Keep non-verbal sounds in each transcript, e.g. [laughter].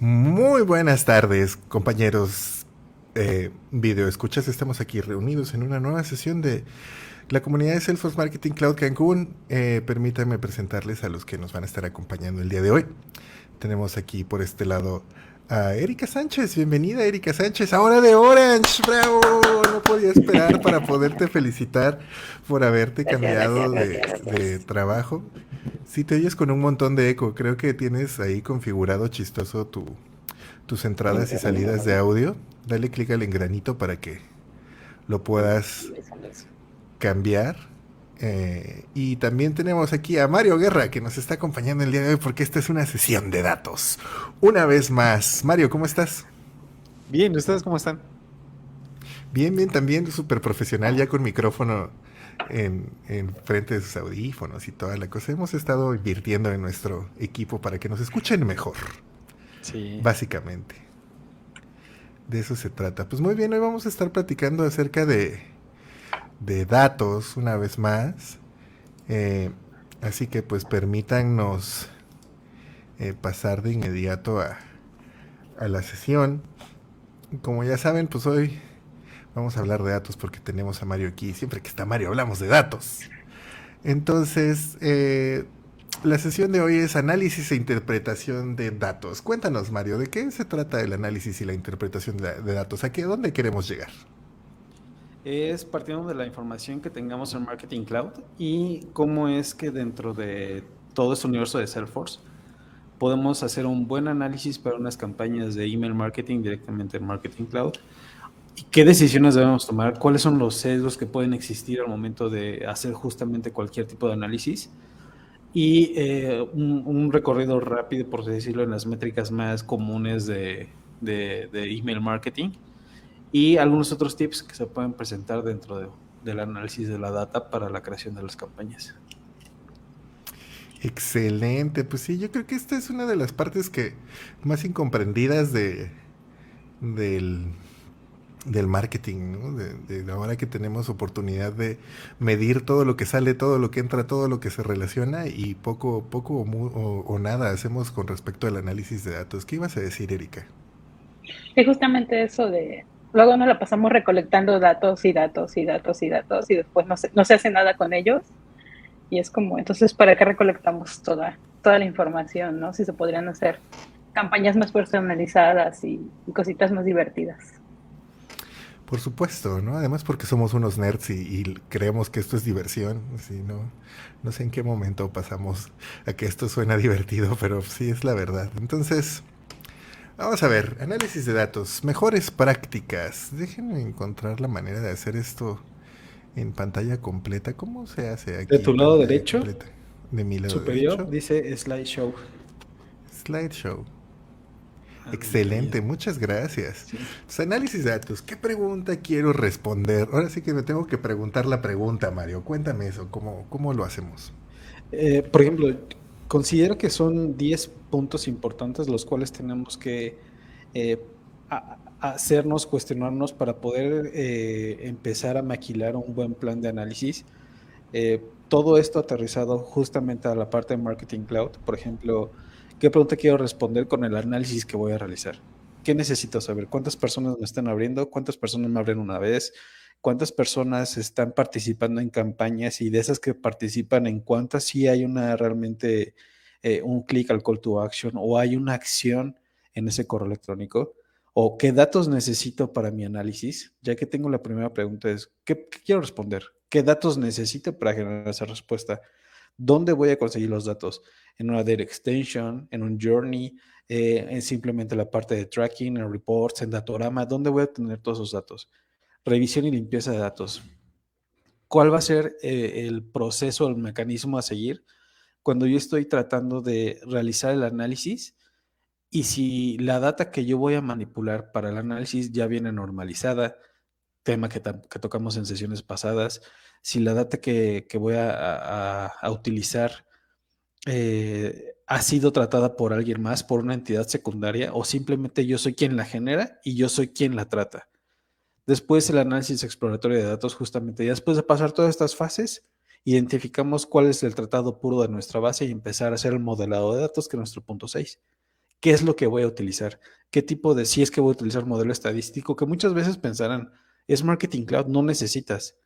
Muy buenas tardes, compañeros eh, video escuchas. Estamos aquí reunidos en una nueva sesión de la comunidad de Salesforce Marketing Cloud Cancún. Eh, permítanme presentarles a los que nos van a estar acompañando el día de hoy. Tenemos aquí por este lado a Erika Sánchez. Bienvenida, Erika Sánchez. Ahora de Orange. ¡Bravo! No podía esperar para poderte felicitar por haberte cambiado de, de trabajo. Si te oyes con un montón de eco. Creo que tienes ahí configurado chistoso tu, tus entradas y salidas de audio. Dale clic al engranito para que lo puedas cambiar. Eh, y también tenemos aquí a Mario Guerra que nos está acompañando el día de hoy porque esta es una sesión de datos. Una vez más. Mario, ¿cómo estás? Bien, ¿ustedes cómo están? Bien, bien, también súper profesional, ya con micrófono en, frente de sus audífonos y toda la cosa. Hemos estado invirtiendo en nuestro equipo para que nos escuchen mejor. Sí. Básicamente. De eso se trata. Pues muy bien, hoy vamos a estar platicando acerca de, de datos una vez más. Eh, así que pues permítannos eh, pasar de inmediato a, a la sesión. Como ya saben, pues hoy Vamos a hablar de datos porque tenemos a Mario aquí. Siempre que está Mario hablamos de datos. Entonces, eh, la sesión de hoy es análisis e interpretación de datos. Cuéntanos, Mario, ¿de qué se trata el análisis y la interpretación de, datos? ¿A qué, dónde queremos llegar? Es partiendo de la información que tengamos en Marketing Cloud y cómo es que dentro de todo este universo de Salesforce podemos hacer un buen análisis para unas campañas de email marketing directamente en Marketing Cloud qué decisiones debemos tomar? ¿Cuáles son los sesgos que pueden existir al momento de hacer justamente cualquier tipo de análisis? Y eh, un, recorrido rápido, por decirlo, en las métricas más comunes de, email marketing y algunos otros tips que se pueden presentar dentro del análisis de la data para la creación de las campañas. Excelente, pues sí, yo creo que esta es una de las partes que más incomprendidas de del del marketing, ¿no? de, ahora que tenemos oportunidad de medir todo lo que sale, todo lo que entra, todo lo que se relaciona y poco, poco o, nada hacemos con respecto al análisis de datos. ¿Qué ibas a decir, Erika? Es justamente eso de, luego nos la pasamos recolectando datos y datos y datos y datos y después no se, no se hace nada con ellos. Y es como, entonces, ¿para qué recolectamos toda, toda la información? ¿no? Si se podrían hacer campañas más personalizadas y cositas más divertidas. Por supuesto, ¿no? Además porque somos unos nerds y, creemos que esto es diversión. ¿sí? No, no sé en qué momento pasamos a que esto suena divertido, pero sí es la verdad. Entonces, vamos a ver, análisis de datos, mejores prácticas. Déjenme encontrar la manera de hacer esto en pantalla completa. ¿Cómo se hace aquí? De tu lado derecho. De mi lado superior dice slideshow. Slideshow. Excelente, muchas gracias. análisis de datos, ¿qué pregunta quiero responder? Ahora sí que me tengo que preguntar la pregunta, Mario. Cuéntame eso, ¿cómo, cómo lo hacemos? Eh, por ejemplo, considero que son 10 puntos importantes los cuales tenemos que eh, hacernos, cuestionarnos para poder eh, empezar a maquilar un buen plan de análisis. todo esto aterrizado justamente a la parte de Marketing Cloud, por ejemplo, ¿Qué pregunta quiero responder con el análisis que voy a realizar? ¿Qué necesito saber? ¿Cuántas personas me están abriendo? ¿Cuántas personas me abren una vez? ¿Cuántas personas están participando en campañas? Y de esas que participan, ¿en cuántas sí hay una realmente eh, un clic al call to action o hay una acción en ese correo electrónico? ¿O qué datos necesito para mi análisis? Ya que tengo la primera pregunta es, ¿qué, qué quiero responder? ¿Qué datos necesito para generar esa respuesta? ¿Dónde voy a conseguir los datos? ¿En una data extension? ¿En un journey? Eh, ¿En simplemente la parte de tracking? ¿En reports? ¿En datorama? ¿Dónde voy a tener todos esos datos? Revisión y limpieza de datos. ¿Cuál va a ser eh, el proceso, el mecanismo a seguir cuando yo estoy tratando de realizar el análisis? Y si la data que yo voy a manipular para el análisis ya viene normalizada, tema que tocamos en sesiones pasadas, si la data que, voy a, utilizar eh, ha sido tratada por alguien más, por una entidad secundaria, o simplemente yo soy quien la genera y yo soy quien la trata. Después el análisis exploratorio de datos, justamente, ya después de pasar todas estas fases, identificamos cuál es el tratado puro de nuestra base y empezar a hacer el modelado de datos, que es nuestro punto 6. ¿Qué es lo que voy a utilizar? ¿Qué tipo de, si es que voy a utilizar modelo estadístico? Que muchas veces pensarán, es Marketing Cloud, no necesitas.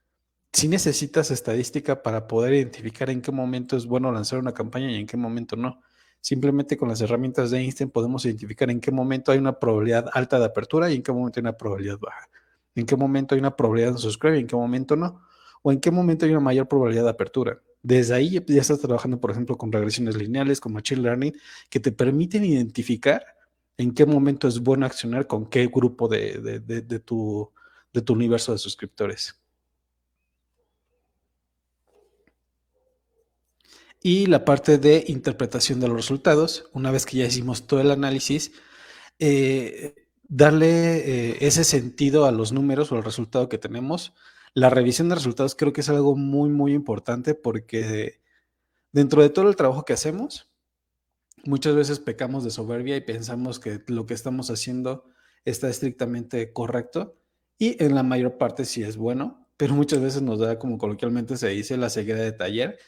Si necesitas estadística para poder identificar en qué momento es bueno lanzar una campaña y en qué momento no. Simplemente con las herramientas de Einstein podemos identificar en qué momento hay una probabilidad alta de apertura y en qué momento hay una probabilidad baja. En qué momento hay una probabilidad de subscribe y en qué momento no. O en qué momento hay una mayor probabilidad de apertura. Desde ahí ya estás trabajando, por ejemplo, con regresiones lineales, con Machine Learning, que te permiten identificar en qué momento es bueno accionar con qué grupo de, de, tu, de tu universo de suscriptores. Y la parte de interpretación de los resultados, una vez que ya hicimos todo el análisis, eh, darle eh, ese sentido a los números o al resultado que tenemos. La revisión de resultados creo que es algo muy, muy importante porque dentro de todo el trabajo que hacemos, muchas veces pecamos de soberbia y pensamos que lo que estamos haciendo está estrictamente correcto y en la mayor parte sí es bueno, pero muchas veces nos da, como coloquialmente se dice, la ceguera de taller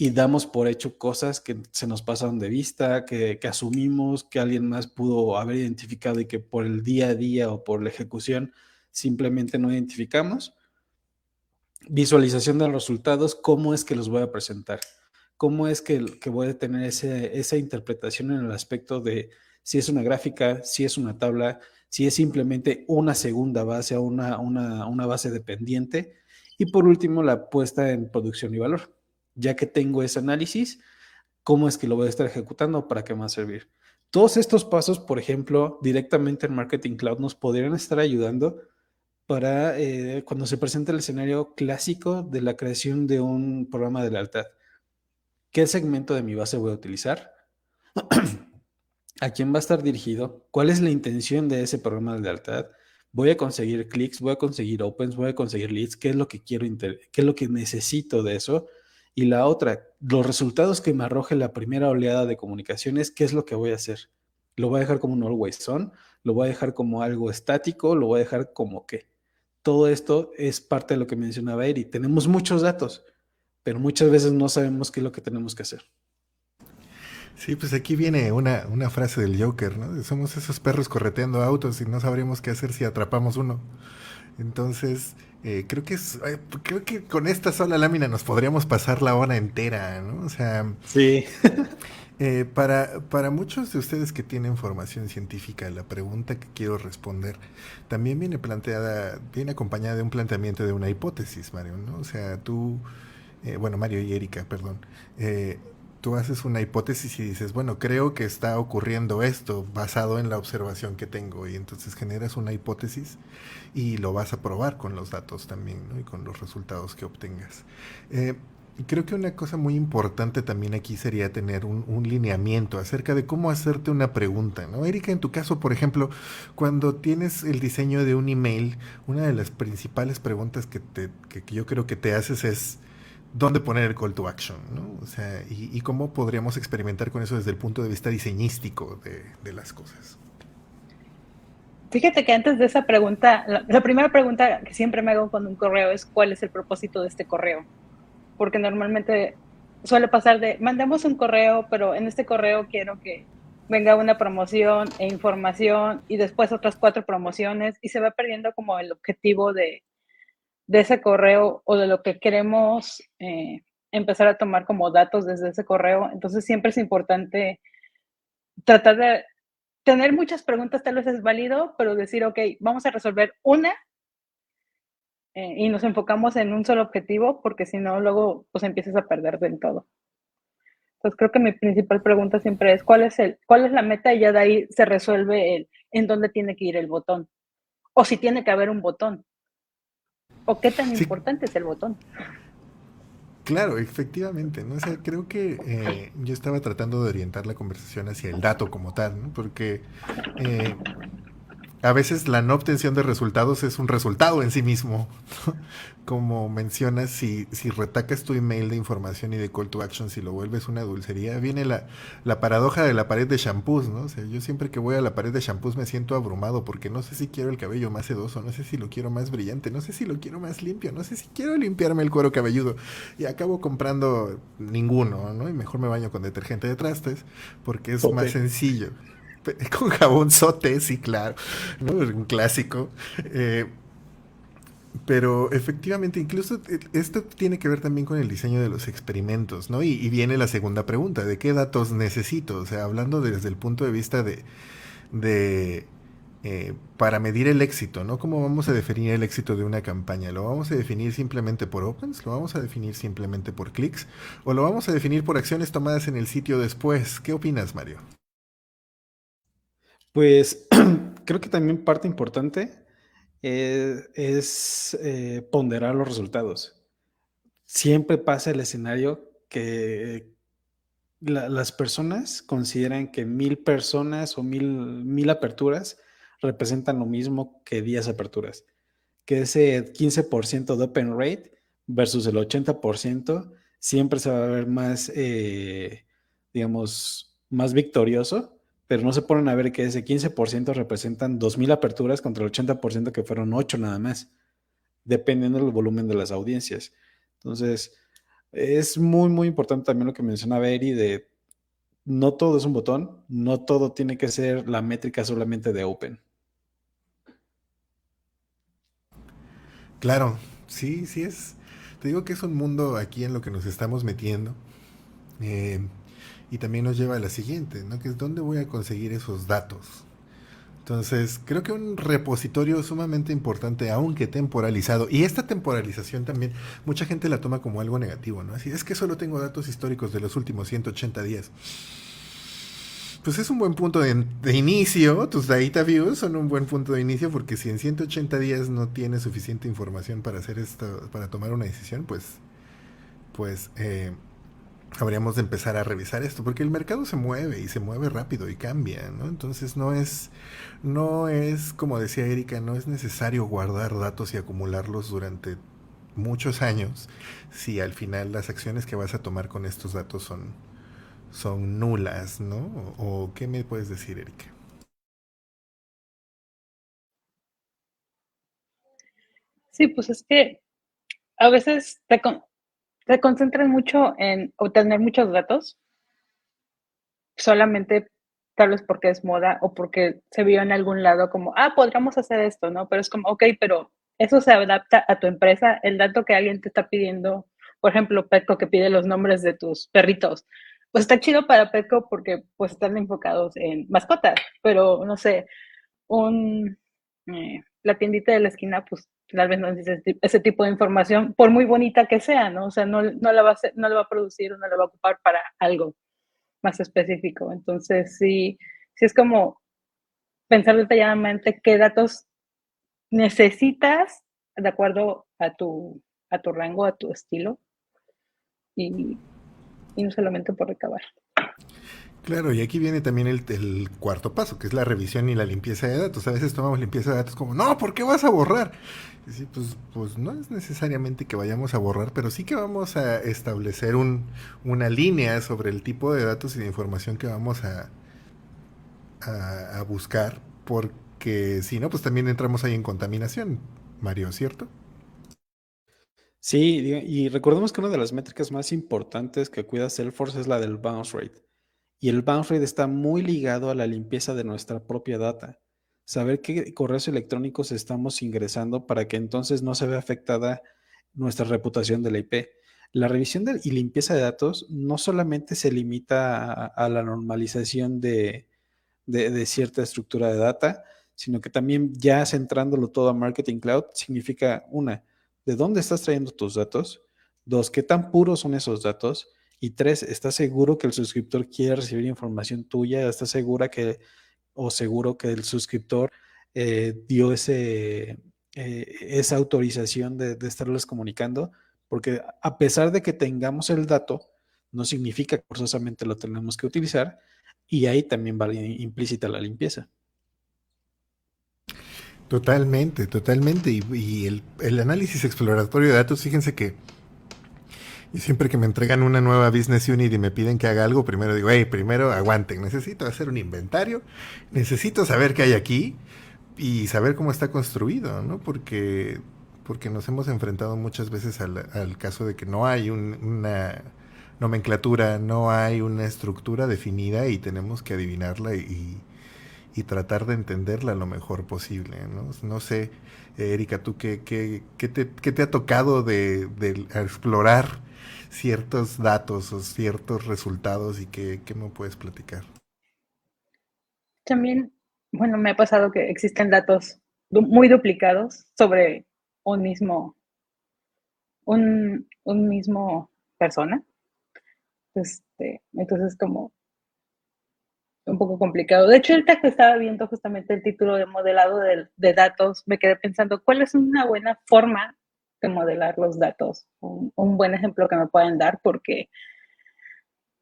y damos por hecho cosas que se nos pasaron de vista, que, que, asumimos que alguien más pudo haber identificado y que por el día a día o por la ejecución simplemente no identificamos. Visualización de los resultados, cómo es que los voy a presentar cómo es que, que voy a tener esa interpretación en el aspecto de si es una gráfica, si es una tabla, si es simplemente una segunda base o una, una, base dependiente. Y por último, la puesta en producción y valor. Ya que tengo ese análisis, ¿cómo es que lo voy a estar ejecutando? ¿Para qué me va a servir? Todos estos pasos, por ejemplo, directamente en Marketing Cloud nos podrían estar ayudando para eh, cuando se presenta el escenario clásico de la creación de un programa de lealtad. ¿Qué segmento de mi base voy a utilizar? [clears throat] ¿A quién va a estar dirigido? ¿Cuál es la intención de ese programa de lealtad? ¿Voy a conseguir clics? ¿Voy a conseguir opens? ¿Voy a conseguir leads? ¿Qué es lo que quiero? ¿Qué es lo que necesito de eso? Y la otra, los resultados que me arroje la primera oleada de comunicaciones, ¿qué es lo que voy a hacer? ¿Lo voy a dejar como un always on? ¿Lo voy a dejar como algo estático? ¿Lo voy a dejar como qué? Todo esto es parte de lo que mencionaba Eri. Tenemos muchos datos pero muchas veces no sabemos qué es lo que tenemos que hacer. Sí, pues aquí viene una, una frase del Joker, ¿no? Somos esos perros correteando autos y no sabríamos qué hacer si atrapamos uno. Entonces, eh, creo que es, creo que con esta sola lámina nos podríamos pasar la hora entera, ¿no? O sea, sí. [laughs] Eh, para, para muchos de ustedes que tienen formación científica, la pregunta que quiero responder también viene planteada, viene acompañada de un planteamiento de una hipótesis, Mario, ¿no? O sea, tú eh, bueno, Mario y Erika, perdón, eh, tú haces una hipótesis y dices, bueno, creo que está ocurriendo esto basado en la observación que tengo y entonces generas una hipótesis y lo vas a probar con los datos también ¿no? y con los resultados que obtengas. Eh, creo que una cosa muy importante también aquí sería tener un, lineamiento acerca de cómo hacerte una pregunta, ¿no? Erika, en tu caso, por ejemplo, cuando tienes el diseño de un email, una de las principales preguntas que, te, que yo creo que te haces es, dónde poner el call to action, ¿no? O sea, y, cómo podríamos experimentar con eso desde el punto de vista diseñístico de, las cosas. Fíjate que antes de esa pregunta, la, primera pregunta que siempre me hago con un correo es cuál es el propósito de este correo. Porque normalmente suele pasar de, mandamos un correo, pero en este correo quiero que venga una promoción e información y después otras cuatro promociones y se va perdiendo como el objetivo de, de ese correo o de lo que queremos eh, empezar a tomar como datos desde ese correo. Entonces siempre es importante tratar de tener muchas preguntas, tal vez es válido, pero decir, ok, vamos a resolver una eh, y nos enfocamos en un solo objetivo, porque si no, luego pues empiezas a perder en todo. Entonces creo que mi principal pregunta siempre es, ¿cuál es, el, cuál es la meta? Y ya de ahí se resuelve el en dónde tiene que ir el botón. O si tiene que haber un botón ¿O qué tan importante es el botón? Claro, efectivamente, ¿no? O creo que eh, yo estaba tratando de orientar la conversación hacia el dato como tal, ¿no? Porque eh, a veces la no obtención de resultados es un resultado en sí mismo. Como mencionas, si, si retacas tu email de información y de call to action, si lo vuelves una dulcería, viene la, la paradoja de la pared de shampoos, ¿no? O sea, yo siempre que voy a la pared de shampoos me siento abrumado porque no sé si quiero el cabello más sedoso, no sé si lo quiero más brillante, no sé si lo quiero más limpio, no sé si quiero limpiarme el cuero cabelludo. Y acabo comprando ninguno, ¿no? Y mejor me baño con detergente de trastes porque es más sencillo. [laughs] con jabón sote, sí, claro, un clásico. Eh, pero efectivamente, incluso eh, esto tiene que ver también con el diseño de los experimentos, ¿no? Y, viene la segunda pregunta, ¿de qué datos necesito? O sea, hablando desde el punto de vista de, de eh, para medir el éxito, ¿no? ¿Cómo vamos a definir el éxito de una campaña? ¿Lo vamos a definir simplemente por opens? ¿Lo vamos a definir simplemente por clics? ¿O lo vamos a definir por acciones tomadas en el sitio después? ¿Qué opinas, Mario? Pues [clears throat] creo que también parte importante eh, es eh, ponderar los resultados. Siempre pasa el escenario que las personas consideran que mil personas o mil, mil aperturas representan lo mismo que 10 aperturas. Que ese 15% de open rate versus el 80% siempre se va a ver más, eh, digamos, más victorioso, pero no se ponen a ver que ese 15% representan 2.000 aperturas contra el 80% que fueron 8 nada más, dependiendo del volumen de las audiencias. Entonces, es muy, muy importante también lo que mencionaba Eri de no todo es un botón, no todo tiene que ser la métrica solamente de Open. Claro, sí, sí es. Te digo que es un mundo aquí en lo que nos estamos metiendo. Eh, y también nos lleva a la siguiente, ¿no? Que es dónde voy a conseguir esos datos. Entonces, creo que un repositorio sumamente importante, aunque temporalizado, y esta temporalización también, mucha gente la toma como algo negativo, ¿no? Así es que solo tengo datos históricos de los últimos 180 días pues es un buen punto de, inicio. Tus data views son un buen punto de inicio porque si en 180 días no tienes suficiente información para hacer esto, para tomar una decisión, pues, pues eh, habríamos de empezar a revisar esto porque el mercado se mueve y se mueve rápido y cambia, ¿no? Entonces no es, no es como decía Erika, no es necesario guardar datos y acumularlos durante muchos años si al final las acciones que vas a tomar con estos datos son son nulas, ¿no? ¿O qué me puedes decir, Erika? Sí, pues es que a veces te, te concentran mucho en obtener muchos datos, solamente tal vez porque es moda o porque se vio en algún lado como, ah, podríamos hacer esto, ¿no? Pero es como, ok, pero eso se adapta a tu empresa, el dato que alguien te está pidiendo, por ejemplo, Petco que pide los nombres de tus perritos, pues está chido para Petco porque pues están enfocados en mascotas, pero no sé, un, eh, la tiendita de la esquina pues tal vez no necesita ese tipo de información, por muy bonita que sea, ¿no? O sea, no, no, la va a no la va a producir o no la va a ocupar para algo más específico. Entonces, sí, sí es como pensar detalladamente qué datos necesitas de acuerdo a tu, a tu rango, a tu estilo. Y y no solamente por recabar. Claro, y aquí viene también el, cuarto paso, que es la revisión y la limpieza de datos. A veces tomamos limpieza de datos como, no, ¿por qué vas a borrar? pues, pues no es necesariamente que vayamos a borrar, pero sí que vamos a establecer un, una línea sobre el tipo de datos y de información que vamos a, a, a buscar, porque si no, pues también entramos ahí en contaminación, Mario, ¿cierto? Sí, y recordemos que una de las métricas más importantes que cuida Salesforce es la del bounce rate. Y el bounce está muy ligado a la limpieza de nuestra propia data. Saber qué correos electrónicos estamos ingresando para que entonces no se vea afectada nuestra reputación de la IP. La revisión y limpieza de datos no solamente se limita a, la normalización de, de cierta estructura de data, sino que también ya centrándolo todo a Marketing Cloud significa una, de dónde estás trayendo tus datos. Dos, qué tan puros son esos datos. Y tres, ¿estás seguro que el suscriptor quiere recibir información tuya? ¿Estás segura que o seguro que el suscriptor eh, dio ese, eh, esa autorización de, estarles comunicando? Porque a pesar de que tengamos el dato, no significa que forzosamente lo tenemos que utilizar y ahí también va implícita la limpieza. Totalmente, totalmente. Y, el, análisis exploratorio de datos, fíjense que y siempre que me entregan una nueva business unit y me piden que haga algo, primero digo, hey, primero aguanten, necesito hacer un inventario, necesito saber qué hay aquí y saber cómo está construido, ¿no? Porque, porque nos hemos enfrentado muchas veces al, caso de que no hay una nomenclatura, no hay una estructura definida y tenemos que adivinarla y y tratar de entenderla lo mejor posible. No, no sé, Erika, ¿tú qué, qué, qué, te, qué te, ha tocado de, de, explorar ciertos datos o ciertos resultados y qué, qué me puedes platicar? También, bueno, me ha pasado que existen datos muy duplicados sobre un mismo, un, un mismo persona. Este, entonces, como un poco complicado. De hecho, ahorita que estaba viendo justamente el título de modelado de, de, datos, me quedé pensando, ¿cuál es una buena forma de modelar los datos? Un, buen ejemplo que me pueden dar, porque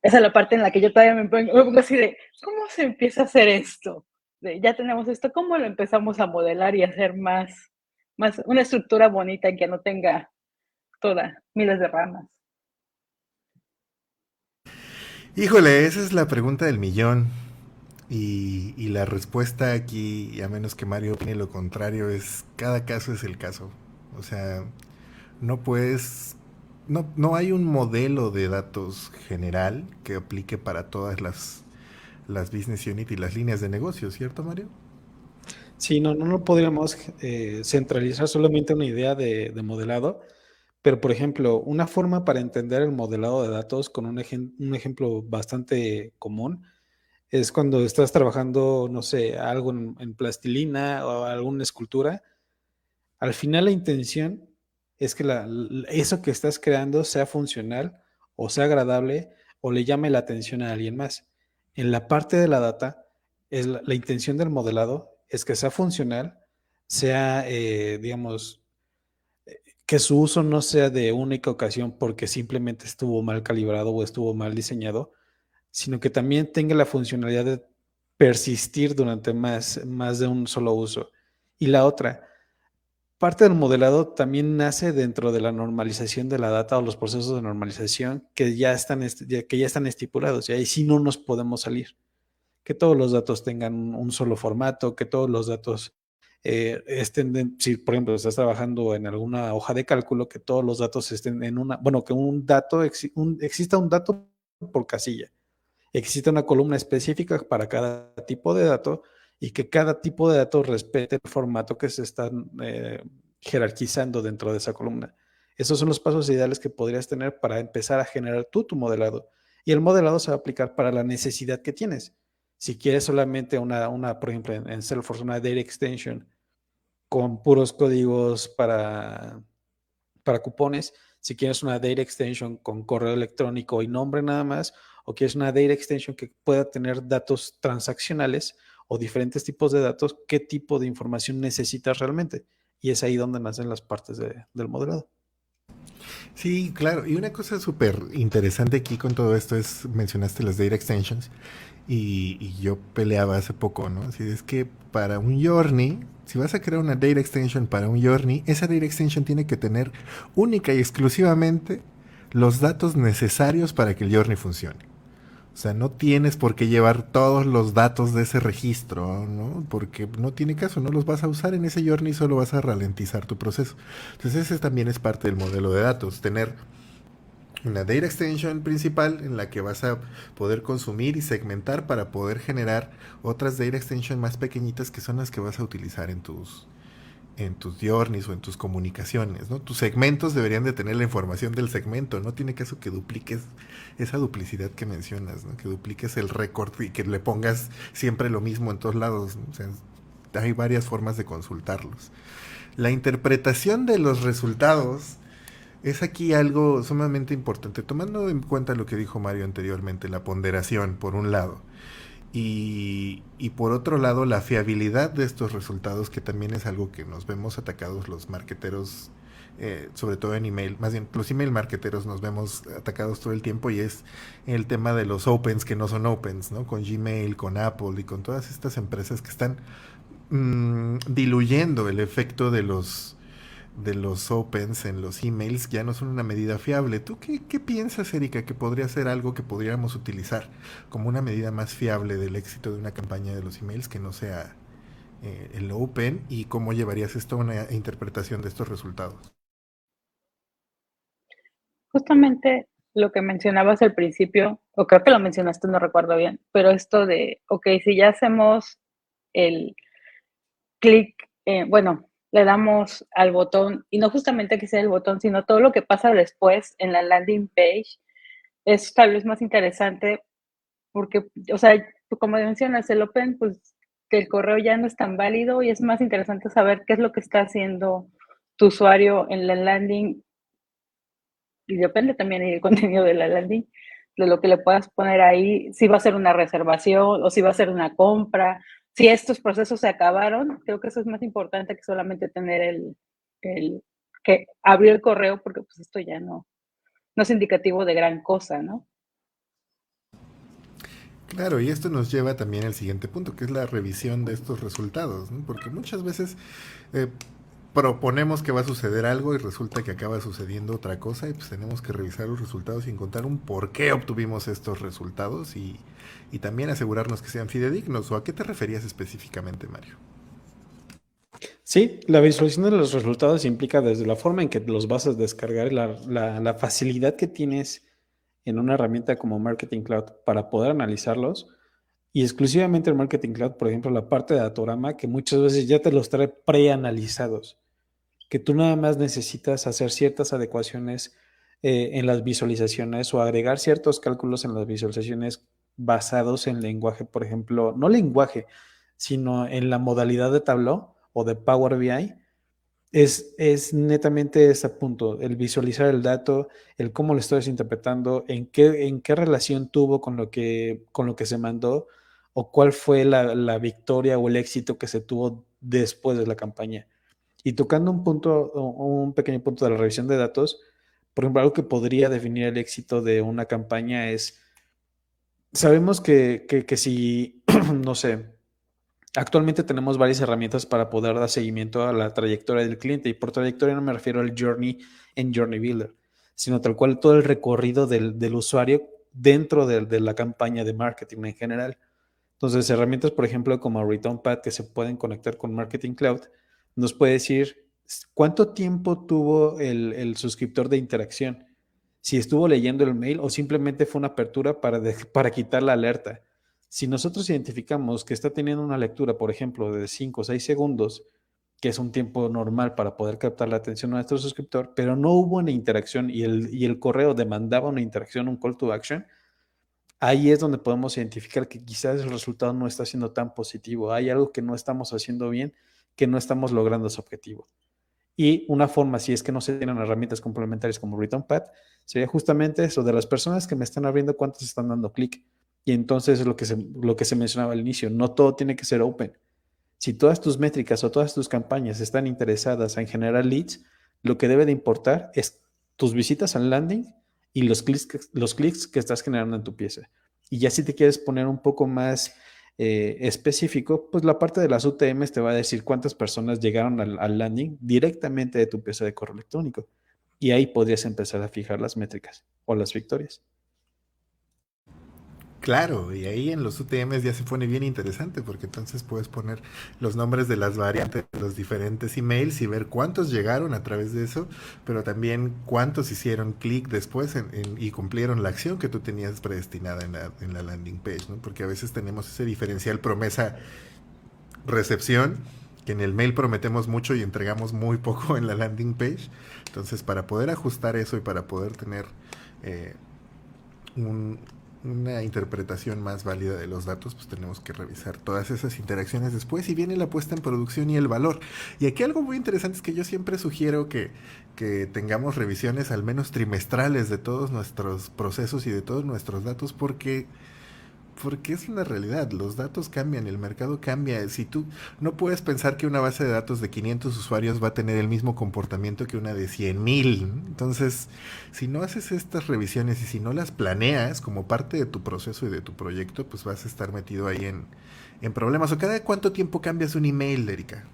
esa es la parte en la que yo todavía me pongo así de, ¿cómo se empieza a hacer esto? Ya tenemos esto, ¿cómo lo empezamos a modelar y hacer más, más una estructura bonita que no tenga toda miles de ramas? Híjole, esa es la pregunta del millón. Y, la respuesta aquí, a menos que Mario opine lo contrario, es cada caso es el caso. O sea, no puedes, no, no hay un modelo de datos general que aplique para todas las, las business unit y las líneas de negocio, ¿cierto Mario? Sí, no, no, no podríamos eh, centralizar solamente una idea de, de, modelado, pero por ejemplo, una forma para entender el modelado de datos con un, ejem un ejemplo bastante común es cuando estás trabajando, no sé, algo en, en, plastilina o alguna escultura. Al final la intención es que eso que estás creando sea funcional o sea agradable o le llame la atención a alguien más. En la parte de la data, la, intención del modelado es que sea funcional, sea, eh, digamos, que su uso no sea de única ocasión porque simplemente estuvo mal calibrado o estuvo mal diseñado, sino que también tenga la funcionalidad de persistir durante más, más de un solo uso. Y la otra, parte del modelado también nace dentro de la normalización de la data o los procesos de normalización que ya están, que ya están estipulados y ahí sí no nos podemos salir. Que todos los datos tengan un solo formato, que todos los datos eh, estén, si por ejemplo estás trabajando en alguna hoja de cálculo, que todos los datos estén en una, bueno, que un dato, un, exista un dato por casilla existe una columna específica para cada tipo de dato y que cada tipo de dato respete el formato que se está eh, jerarquizando dentro de esa columna. Esos son los pasos ideales que podrías tener para empezar a generar tú tu modelado. Y el modelado se va a aplicar para la necesidad que tienes. Si quieres solamente una, una por ejemplo, en, en Salesforce, una data extension con puros códigos para, para cupones, si quieres una data extension con correo electrónico y nombre nada más, o quieres una data extension que pueda tener datos transaccionales o diferentes tipos de datos, qué tipo de información necesitas realmente. Y es ahí donde nacen las partes de, del modelado. Sí, claro. Y una cosa súper interesante aquí con todo esto es, mencionaste las data extensions y, y, yo peleaba hace poco, ¿no? Así es que para un journey, si vas a crear una data extension para un journey, esa data extension tiene que tener única y exclusivamente los datos necesarios para que el journey funcione. O sea, no tienes por qué llevar todos los datos de ese registro, ¿no? Porque no tiene caso, no los vas a usar en ese journey, solo vas a ralentizar tu proceso. Entonces, ese también es parte del modelo de datos, tener una data extension principal en la que vas a poder consumir y segmentar para poder generar otras data extension más pequeñitas que son las que vas a utilizar en tus, en tus journeys o en tus comunicaciones, ¿no? Tus segmentos deberían de tener la información del segmento, no tiene caso que dupliques esa duplicidad que mencionas, ¿no? Que dupliques el récord y que le pongas siempre lo mismo en todos lados, hay varias formas de consultarlos. La interpretación de los resultados es aquí algo sumamente importante, tomando en cuenta lo que dijo Mario anteriormente, la ponderación, por un lado. Y, y, por otro lado, la fiabilidad de estos resultados, que también es algo que nos vemos atacados los marqueteros, eh, sobre todo en email, más bien los email marqueteros nos vemos atacados todo el tiempo y es el tema de los opens que no son opens, ¿no? Con Gmail, con Apple y con todas estas empresas que están mmm, diluyendo el efecto de los de los opens en los emails ya no son una medida fiable. ¿Tú qué, qué, piensas, Erika, que podría ser algo que podríamos utilizar como una medida más fiable del éxito de una campaña de los emails que no sea eh, el open y cómo llevarías esto a una interpretación de estos resultados? Justamente lo que mencionabas al principio, o creo que lo mencionaste, no recuerdo bien, pero esto de, ok, si ya hacemos el clic, eh, bueno, le damos al botón, y no justamente que sea el botón, sino todo lo que pasa después en la landing page, es tal vez más interesante porque, o sea, como mencionas, el Open, pues el correo ya no es tan válido y es más interesante saber qué es lo que está haciendo tu usuario en la landing. Y depende también del [laughs] contenido de la landing, de lo que le puedas poner ahí, si va a ser una reservación o si va a ser una compra, si estos procesos se acabaron, creo que eso es más importante que solamente tener el, que abrir el correo, porque pues esto ya no, no es indicativo de gran cosa, ¿no? Claro, y esto nos lleva también al siguiente punto, que es la revisión de estos resultados, ¿no? porque muchas veces eh, proponemos que va a suceder algo y resulta que acaba sucediendo otra cosa y pues tenemos que revisar los resultados y encontrar un por qué obtuvimos estos resultados y, y también asegurarnos que sean fidedignos. ¿O a qué te referías específicamente, Mario? Sí, la visualización de los resultados implica desde la forma en que los vas a descargar, la, la, la facilidad que tienes en una herramienta como Marketing Cloud para poder analizarlos. Y exclusivamente el Marketing Cloud, por ejemplo, la parte de Datorama, que muchas veces ya te los trae preanalizados, que tú nada más necesitas hacer ciertas adecuaciones eh, en las visualizaciones o agregar ciertos cálculos en las visualizaciones basados en lenguaje, por ejemplo, no lenguaje, sino en la modalidad de Tableau o de Power BI, es, es netamente ese punto, el visualizar el dato, el cómo lo estoy interpretando, en qué, en qué relación tuvo con lo, que, con lo que se mandó o cuál fue la, la victoria o el éxito que se tuvo después de la campaña. Y tocando un punto, un pequeño punto de la revisión de datos, por ejemplo, algo que podría definir el éxito de una campaña es, sabemos que, que, si, [clears throat] no sé, Actualmente tenemos varias herramientas para poder dar seguimiento a la trayectoria del cliente y por trayectoria no me refiero al journey en Journey Builder, sino tal cual todo el recorrido del, del usuario dentro de, de, la campaña de marketing en general. Entonces, herramientas, por ejemplo, como ReturnPad que se pueden conectar con Marketing Cloud, nos puede decir cuánto tiempo tuvo el, el suscriptor de interacción, si estuvo leyendo el mail o simplemente fue una apertura para, [laughs] para quitar la alerta. Si nosotros identificamos que está teniendo una lectura, por ejemplo, de 5 o 6 segundos, que es un tiempo normal para poder captar la atención de nuestro suscriptor, pero no hubo una interacción y el, y el correo demandaba una interacción, un call to action, ahí es donde podemos identificar que quizás el resultado no está siendo tan positivo, hay algo que no estamos haciendo bien, que no estamos logrando ese objetivo. Y una forma, si es que no se tienen herramientas complementarias como ReturnPad, sería justamente eso, de las personas que me están abriendo, cuántos están dando clic y entonces lo que, se, lo que se mencionaba al inicio, no todo tiene que ser open. Si todas tus métricas o todas tus campañas están interesadas en generar leads, lo que debe de importar es tus visitas al landing y los clics, los clics que estás generando en tu pieza. Y ya si te quieres poner un poco más eh, específico, pues la parte de las UTMs te va a decir cuántas personas llegaron al, al landing directamente de tu pieza de correo electrónico. Y ahí podrías empezar a fijar las métricas o las victorias. Claro, y ahí en los UTMs ya se pone bien interesante porque entonces puedes poner los nombres de las variantes de los diferentes emails y ver cuántos llegaron a través de eso, pero también cuántos hicieron clic después y cumplieron la acción que tú tenías predestinada en la, en la landing page, ¿no? Porque a veces tenemos ese diferencial promesa-recepción que en el mail prometemos mucho y entregamos muy poco en la landing page. Entonces, para poder ajustar eso y para poder tener eh, un, una interpretación más válida de los datos, pues tenemos que revisar todas esas interacciones después y viene la puesta en producción y el valor. Y aquí algo muy interesante es que yo siempre sugiero que, que tengamos revisiones al menos trimestrales de todos nuestros procesos y de todos nuestros datos porque porque es una realidad, los datos cambian, el mercado cambia. Si tú no puedes pensar que una base de datos de 500 usuarios va a tener el mismo comportamiento que una de 100 mil. Entonces, si no haces estas revisiones y si no las planeas como parte de tu proceso y de tu proyecto, pues vas a estar metido ahí en, en problemas. ¿O cada cuánto tiempo cambias un email, Erika?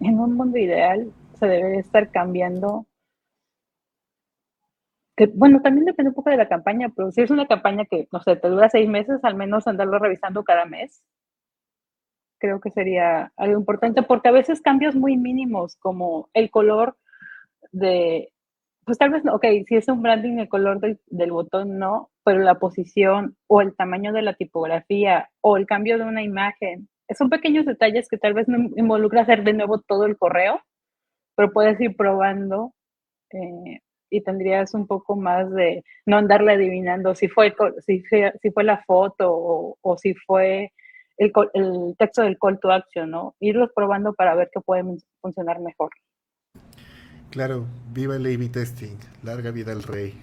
En un mundo ideal se debe estar cambiando bueno, también depende un poco de la campaña, pero si es una campaña que, no sé, te dura seis meses, al menos andarlo revisando cada mes, creo que sería algo importante, porque a veces cambios muy mínimos, como el color de, pues tal vez, ok, si es un branding, el color del, del botón no, pero la posición o el tamaño de la tipografía o el cambio de una imagen, son pequeños detalles que tal vez no involucra hacer de nuevo todo el correo, pero puedes ir probando eh, y tendrías un poco más de no andarle adivinando si fue, si, si fue la foto o, si fue el, el, texto del call to action, ¿no? Irlos probando para ver qué puede funcionar mejor. Claro, viva el A-B testing, larga vida al rey.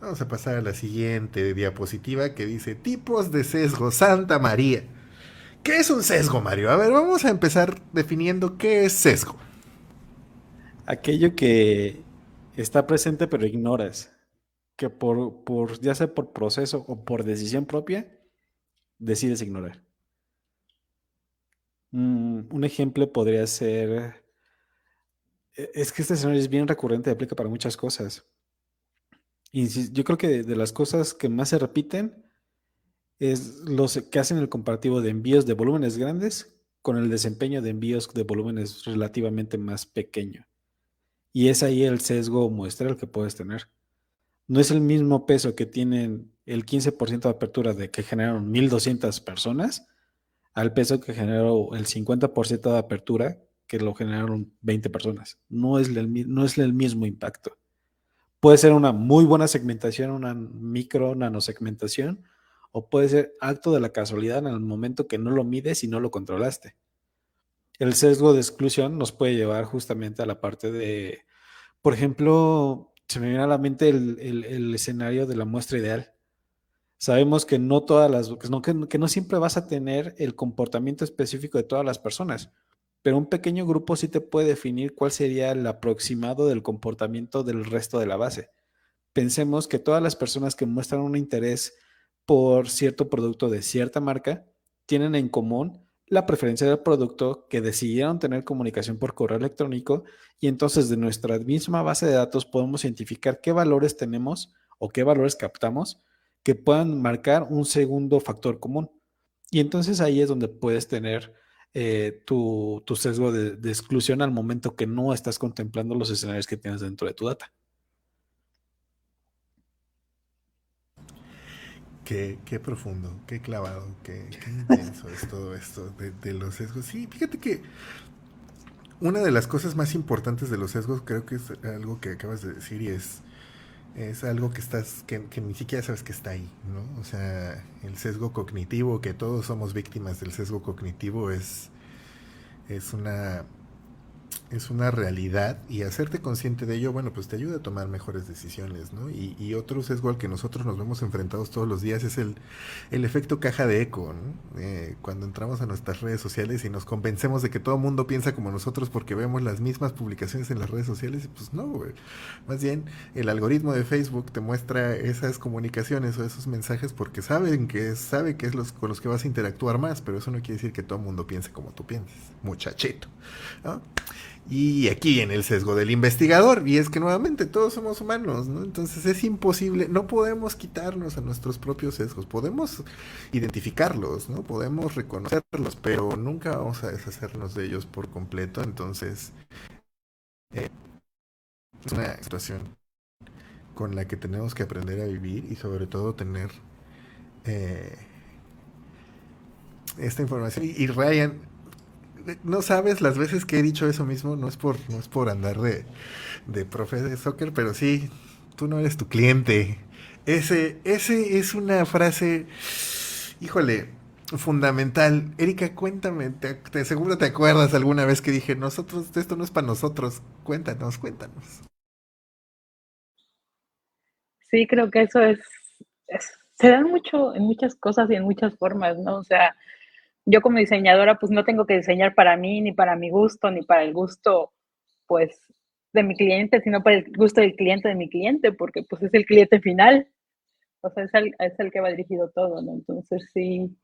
Vamos a pasar a la siguiente diapositiva que dice tipos de sesgo, Santa María. ¿Qué es un sesgo, Mario? A ver, vamos a empezar definiendo qué es sesgo. Aquello que está presente pero ignoras, que por, por ya sea por proceso o por decisión propia, decides ignorar. Mm, un ejemplo podría ser e, es que este escenario es bien recurrente y aplica para muchas cosas. Yo creo que de, las cosas que más se repiten es los que hacen el comparativo de envíos de volúmenes grandes con el desempeño de envíos de volúmenes relativamente más pequeño. Y es ahí el sesgo muestral que puedes tener. No es el mismo peso que tienen el 15% de apertura de que generaron 1200 personas al peso que generó el 50% de apertura que lo generaron 20 personas. No es, el, mismo impacto. Puede ser una muy buena segmentación, una micro nanosegmentación, o puede ser acto de la casualidad en el momento que no lo mides y no lo controlaste. El sesgo de exclusión nos puede llevar justamente a la parte de, por ejemplo, se me viene a la mente el, escenario de la muestra ideal. Sabemos que no todas las, que no siempre vas a tener el comportamiento específico de todas las personas pero un pequeño grupo sí te puede definir cuál sería el aproximado del comportamiento del resto de la base. Pensemos que todas las personas que muestran un interés por cierto producto de cierta marca tienen en común la preferencia del producto, que decidieron tener comunicación por correo electrónico y entonces de nuestra misma base de datos podemos identificar qué valores tenemos o qué valores captamos que puedan marcar un segundo factor común. Y entonces ahí es donde puedes tener eh, tu, sesgo de, exclusión al momento que no estás contemplando los escenarios que tienes dentro de tu data. Qué, profundo, qué clavado, qué, [laughs] intenso es todo esto de, de, los sesgos. Sí, fíjate que una de las cosas más importantes de los sesgos creo que es algo que acabas de decir y es, es algo que estás, que, que, ni siquiera sabes que está ahí, ¿no? O sea, el sesgo cognitivo, que todos somos víctimas del sesgo cognitivo, es, es una es una realidad y hacerte consciente de ello, bueno, pues te ayuda a tomar mejores decisiones, ¿no? Y, y otro sesgo al que nosotros nos vemos enfrentados todos los días es el, el efecto caja de eco, ¿no? Eh, cuando entramos a nuestras redes sociales y nos convencemos de que todo el mundo piensa como nosotros porque vemos las mismas publicaciones en las redes sociales, pues no, güey. Más bien, el algoritmo de Facebook te muestra esas comunicaciones o esos mensajes porque saben que sabe que es los con los que vas a interactuar más, pero eso no quiere decir que todo el mundo piense como tú piensas, muchachito, ¿no? Y aquí viene el sesgo del investigador, y es que nuevamente todos somos humanos, ¿no? Entonces es imposible, no podemos quitarnos a nuestros propios sesgos, podemos identificarlos, ¿no? Podemos reconocerlos, pero nunca vamos a deshacernos de ellos por completo, entonces eh, es una situación con la que tenemos que aprender a vivir y sobre todo tener eh, esta información. y Ryan, no sabes las veces que he dicho eso mismo, no es por, no es por andar de, de profe de soccer, pero sí, tú no eres tu cliente. Ese, ese es una frase, híjole, fundamental. Erika, cuéntame, te, seguro te acuerdas alguna vez que dije, nosotros, esto no es para nosotros. Cuéntanos, cuéntanos. Sí, creo que eso es, es se dan mucho en muchas cosas y en muchas formas, ¿no? O sea, yo como diseñadora pues no tengo que diseñar para mí, ni para mi gusto, ni para el gusto pues de mi cliente, sino para el gusto del cliente de mi cliente, porque pues es el cliente final, o sea, es el, es el que va dirigido todo, ¿no? Entonces sí,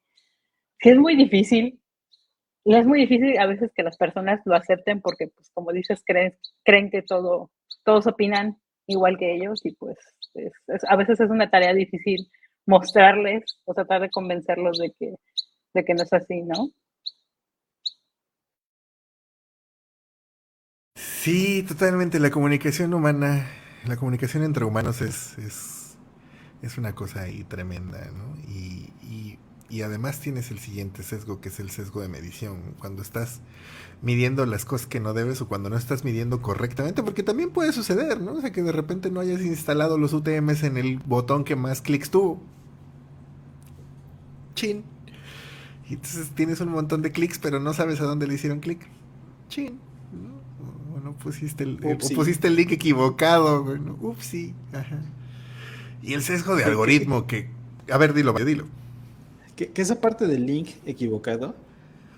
sí es muy difícil, y es muy difícil a veces que las personas lo acepten porque pues como dices, creen, creen que todo, todos opinan igual que ellos y pues a veces es una tarea difícil mostrarles o tratar de convencerlos de que de que no es así, ¿no? Sí, totalmente. La comunicación humana, la comunicación entre humanos es, Es una cosa ahí tremenda, ¿no? Y, y, y además tienes el siguiente sesgo, que es el sesgo de medición. Cuando estás midiendo las cosas que no debes o cuando no estás midiendo correctamente, porque también puede suceder, ¿no? O sea, que de repente no hayas instalado los UTMs en el botón que más clics tuvo. Chin. Y entonces tienes un montón de clics, pero no sabes a dónde le hicieron clic. Chin. Bueno, pusiste el, eh, pusiste el link equivocado. Bueno, upsi. Ajá. Y el sesgo de algoritmo que... A ver, dilo, dilo. Que, que esa parte del link equivocado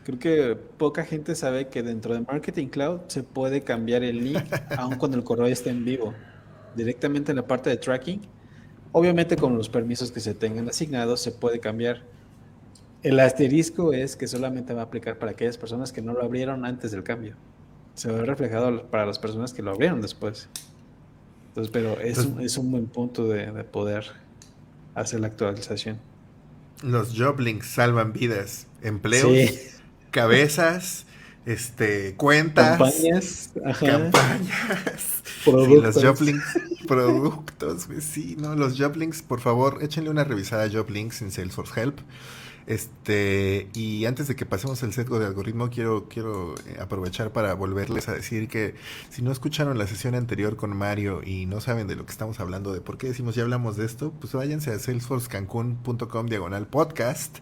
Creo que poca gente sabe que dentro de Marketing Cloud se puede cambiar el link [laughs] aun cuando el correo esté en vivo. Directamente en la parte de tracking. Obviamente con los permisos que se tengan asignados se puede cambiar. El asterisco es que solamente va a aplicar para aquellas personas que no lo abrieron antes del cambio. Se va a reflejado para las personas que lo abrieron después. Entonces, pero es, un, es un buen punto de, de poder hacer la actualización. Los job links salvan vidas, empleos. Sí cabezas, este, cuentas, campañas, campañas, productos. los joblinks, [laughs] productos, pues sí, ¿no? Los joblinks, por favor, échenle una revisada a joblinks en Salesforce Help. Este, y antes de que pasemos al sesgo de algoritmo, quiero, quiero eh, aprovechar para volverles a decir que si no escucharon la sesión anterior con Mario y no saben de lo que estamos hablando, de por qué decimos ya hablamos de esto, pues váyanse a salesforcecancun.com diagonal podcast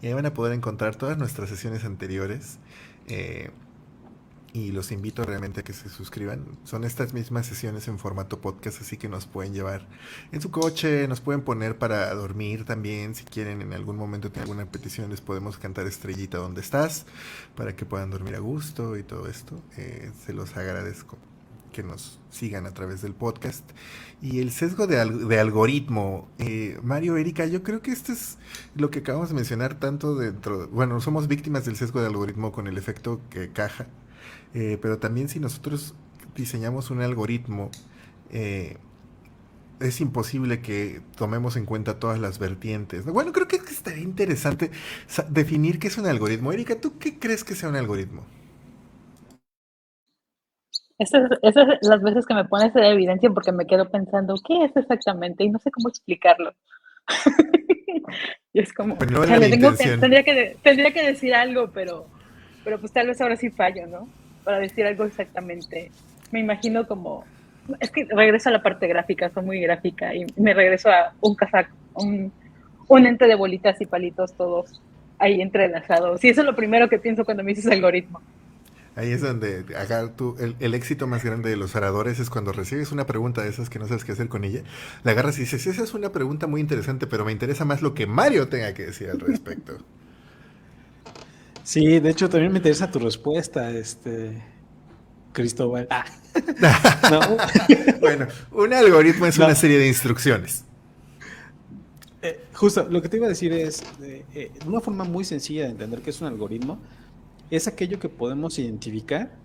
y ahí van a poder encontrar todas nuestras sesiones anteriores. Eh, y los invito realmente a que se suscriban. Son estas mismas sesiones en formato podcast, así que nos pueden llevar en su coche, nos pueden poner para dormir también. Si quieren en algún momento tener alguna petición, les podemos cantar estrellita donde estás para que puedan dormir a gusto y todo esto. Eh, se los agradezco que nos sigan a través del podcast. Y el sesgo de, algoritmo, eh, Mario, Erika, yo creo que esto es lo que acabamos de mencionar tanto dentro, bueno, somos víctimas del sesgo de algoritmo con el efecto que caja, eh, pero también si nosotros diseñamos un algoritmo, eh, es imposible que tomemos en cuenta todas las vertientes. Bueno, creo que estaría interesante definir qué es un algoritmo. Erika, ¿tú qué crees que sea un algoritmo? Esas, son las veces que me pones de evidencia porque me quedo pensando, ¿qué es exactamente? Y no sé cómo explicarlo. [laughs] y es como, tendría, que, tendría que decir algo, pero, pero pues tal vez ahora sí fallo, ¿no? Para decir algo exactamente. Me imagino como, es que regreso a la parte gráfica, soy muy gráfica y me regreso a un casaco, un, un ente de bolitas y palitos todos ahí entrelazados. Y eso es lo primero que pienso cuando me dices algoritmo. Ahí es donde acá tú, el, éxito más grande de los oradores es cuando recibes una pregunta de esas que no sabes qué hacer con ella, la agarras y dices, esa es una pregunta muy interesante, pero me interesa más lo que Mario tenga que decir al respecto. [laughs] Sí, de hecho también me interesa tu respuesta, este Cristóbal. Ah. [laughs] [laughs] bueno, un algoritmo es una serie de instrucciones. Eh, justo, lo que te iba a decir es, eh, eh, una forma muy sencilla de entender qué es un algoritmo, es aquello que podemos identificar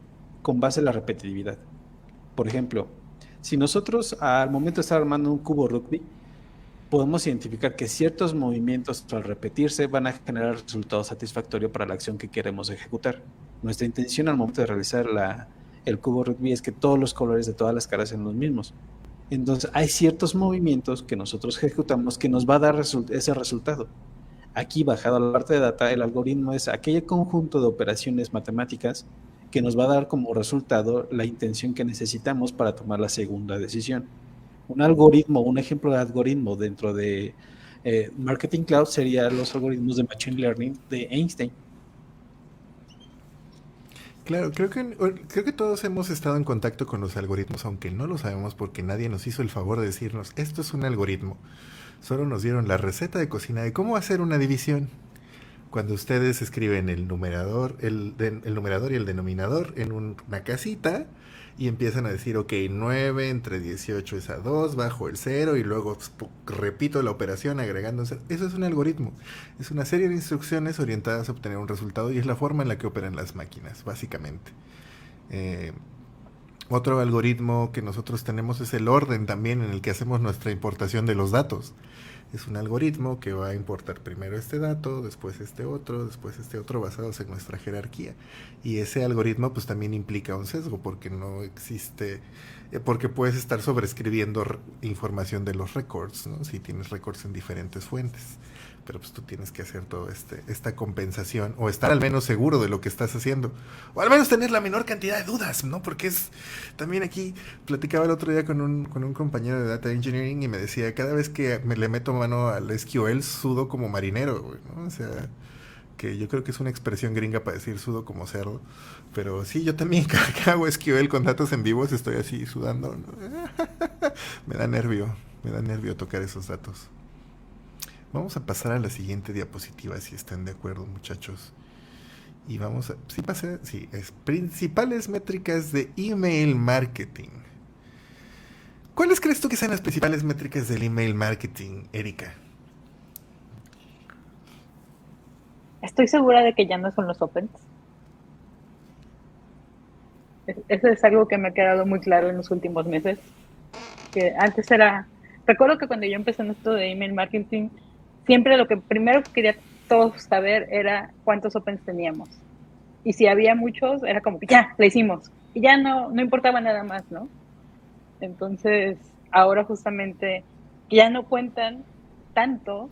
con base en la repetitividad. Por ejemplo, si nosotros al momento de estar armando un cubo rugby, podemos identificar que ciertos movimientos al repetirse van a generar resultados satisfactorios para la acción que queremos ejecutar. Nuestra intención al momento de realizar el cubo rugby es que todos los colores de todas las caras sean los mismos. Entonces hay ciertos movimientos que nosotros ejecutamos que nos va a dar ese resultado. Aquí, bajado a la parte de data, el algoritmo es aquel conjunto de operaciones matemáticas que nos va a dar como resultado la intención que necesitamos para tomar la segunda decisión. Un algoritmo, un ejemplo de algoritmo dentro de eh, Marketing Cloud sería los algoritmos de Machine Learning de Einstein. Claro, creo que, creo que todos hemos estado en contacto con los algoritmos, aunque no lo sabemos porque nadie nos hizo el favor de decirnos, esto es un algoritmo solo nos dieron la receta de cocina de cómo hacer una división. Cuando ustedes escriben el numerador, el, el numerador y el denominador en una casita y empiezan a decir, ok, 9 entre 18 es a 2, bajo el 0 y luego repito la operación agregando Eso es un algoritmo. Es una serie de instrucciones orientadas a obtener un resultado y es la forma en la que operan las máquinas, básicamente. Eh, otro algoritmo que nosotros tenemos es el orden también en el que hacemos nuestra importación de los datos. Es un algoritmo que va a importar primero este dato, después este otro, después este otro basados en nuestra jerarquía. Y ese algoritmo pues también implica un sesgo porque no existe, eh, porque puedes estar sobreescribiendo información de los records, ¿no? si tienes records en diferentes fuentes pero pues tú tienes que hacer toda este, esta compensación o estar al menos seguro de lo que estás haciendo o al menos tener la menor cantidad de dudas, ¿no? Porque es también aquí platicaba el otro día con un, con un compañero de Data Engineering y me decía, cada vez que me le meto mano al SQL sudo como marinero, ¿no? O sea, que yo creo que es una expresión gringa para decir sudo como cerdo, pero sí, yo también [laughs] cada hago SQL con datos en vivos estoy así sudando, [laughs] me da nervio, me da nervio tocar esos datos. Vamos a pasar a la siguiente diapositiva, si están de acuerdo, muchachos. Y vamos a. Sí, pasa, sí, es principales métricas de email marketing. ¿Cuáles crees tú que sean las principales métricas del email marketing, Erika? Estoy segura de que ya no son los opens. Eso es algo que me ha quedado muy claro en los últimos meses. Que antes era. Recuerdo que cuando yo empecé en esto de email marketing, siempre lo que primero quería todos saber era cuántos opens teníamos. Y si había muchos, era como que ya, le hicimos. Y ya no, no importaba nada más, ¿no? Entonces, ahora justamente ya no cuentan tanto,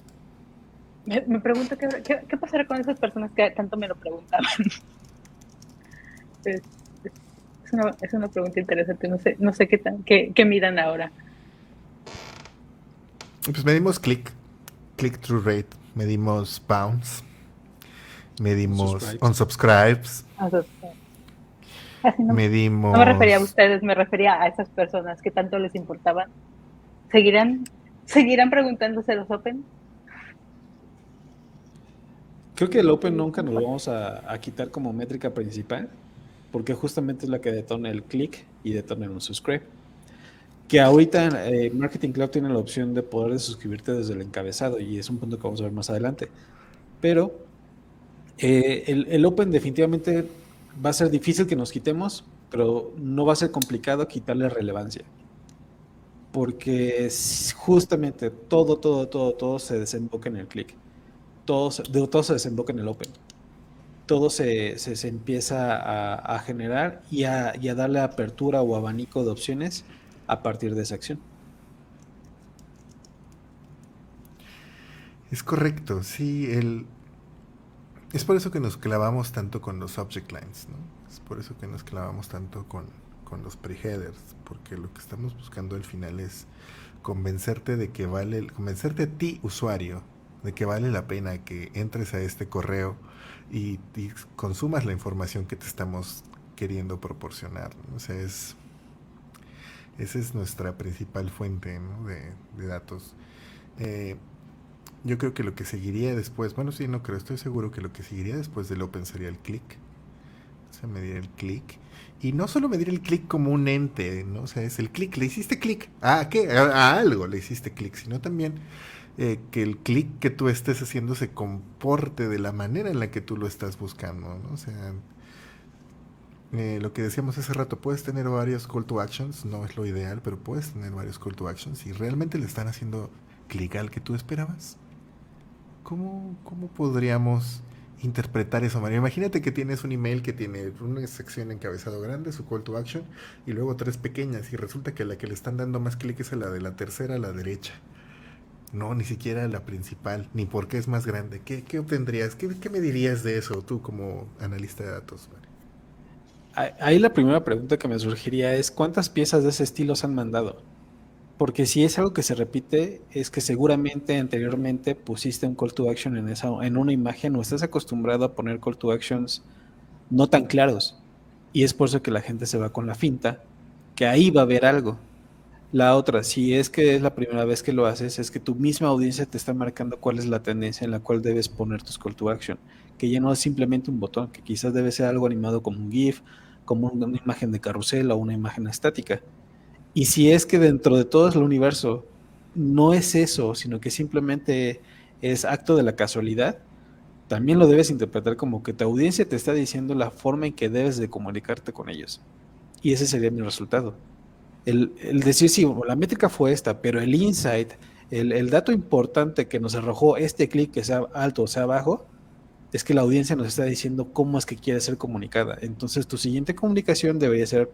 me, pregunto qué, qué, pasará con esas personas que tanto me lo preguntaban. [laughs] es, una, es, una, pregunta interesante, no sé, no sé qué, tan, qué, qué miran ahora. Pues medimos clic click-through rate, medimos bounce, medimos unsubscribes. No, medimos... No me refería a ustedes, me refería a esas personas que tanto les importaban. ¿Seguirán, seguirán preguntándose los Open? Creo que el Open nunca nos vamos a, a quitar como métrica principal, porque justamente es la que detona el click y detona el unsubscribe que ahorita eh, Marketing Cloud tiene la opción de poder suscribirte desde el encabezado y es un punto que vamos a ver más adelante. Pero eh, el, Open definitivamente va a ser difícil que nos quitemos, pero no va a ser complicado quitarle relevancia. Porque justamente todo, todo, todo, todo se desemboca en el click. Todo, todo se desemboca en el Open. Todo se, se, empieza a, generar y a, y a darle apertura o abanico de opciones a partir de esa acción. Es correcto, sí, el... es por eso que nos clavamos tanto con los object lines, ¿no? Es por eso que nos clavamos tanto con, con los preheaders, porque lo que estamos buscando al final es convencerte de que vale, convencerte a ti, usuario, de que vale la pena que entres a este correo y consumas la información que te estamos queriendo proporcionar. O sea, es esa es nuestra principal fuente de, datos. Eh, yo creo que lo que seguiría después, bueno, sí, no creo, estoy seguro que lo que seguiría después del Open sería el click. O sea, medir el click. Y no solo medir el click como un ente, ¿no? O sea, es el click, le hiciste click. ¿A qué? A, algo le hiciste click, sino también eh, que el click que tú estés haciendo se comporte de la manera en la que tú lo estás buscando, ¿no? O sea, eh, lo que decíamos hace rato, puedes tener varios call to actions, no es lo ideal, pero puedes tener varios call to actions y realmente le están haciendo clic al que tú esperabas. ¿Cómo, cómo podríamos interpretar eso, María? Imagínate que tienes un email que tiene una sección encabezado grande, su call to action, y luego tres pequeñas, y resulta que la que le están dando más clic es la de la tercera a la derecha. No, ni siquiera la principal, ni porque es más grande. ¿Qué, qué obtendrías? ¿Qué, ¿Qué, me dirías de eso tú como analista de datos? María? Ahí la primera pregunta que me surgiría es, ¿cuántas piezas de ese estilo se han mandado? Porque si es algo que se repite, es que seguramente anteriormente pusiste un call to action en, esa, en una imagen o estás acostumbrado a poner call to actions no tan claros. Y es por eso que la gente se va con la finta, que ahí va a haber algo. La otra, si es que es la primera vez que lo haces, es que tu misma audiencia te está marcando cuál es la tendencia en la cual debes poner tus call to action, que ya no es simplemente un botón, que quizás debe ser algo animado como un GIF, como una imagen de carrusel o una imagen estática. Y si es que dentro de todo el universo no es eso, sino que simplemente es acto de la casualidad, también lo debes interpretar como que tu audiencia te está diciendo la forma en que debes de comunicarte con ellos. Y ese sería mi resultado. El, decir, sí, la métrica fue esta, pero el insight El, dato importante que nos arrojó este clic, que sea alto o sea bajo, es que la audiencia nos está diciendo cómo es que quiere ser comunicada. Entonces, tu siguiente comunicación debería ser,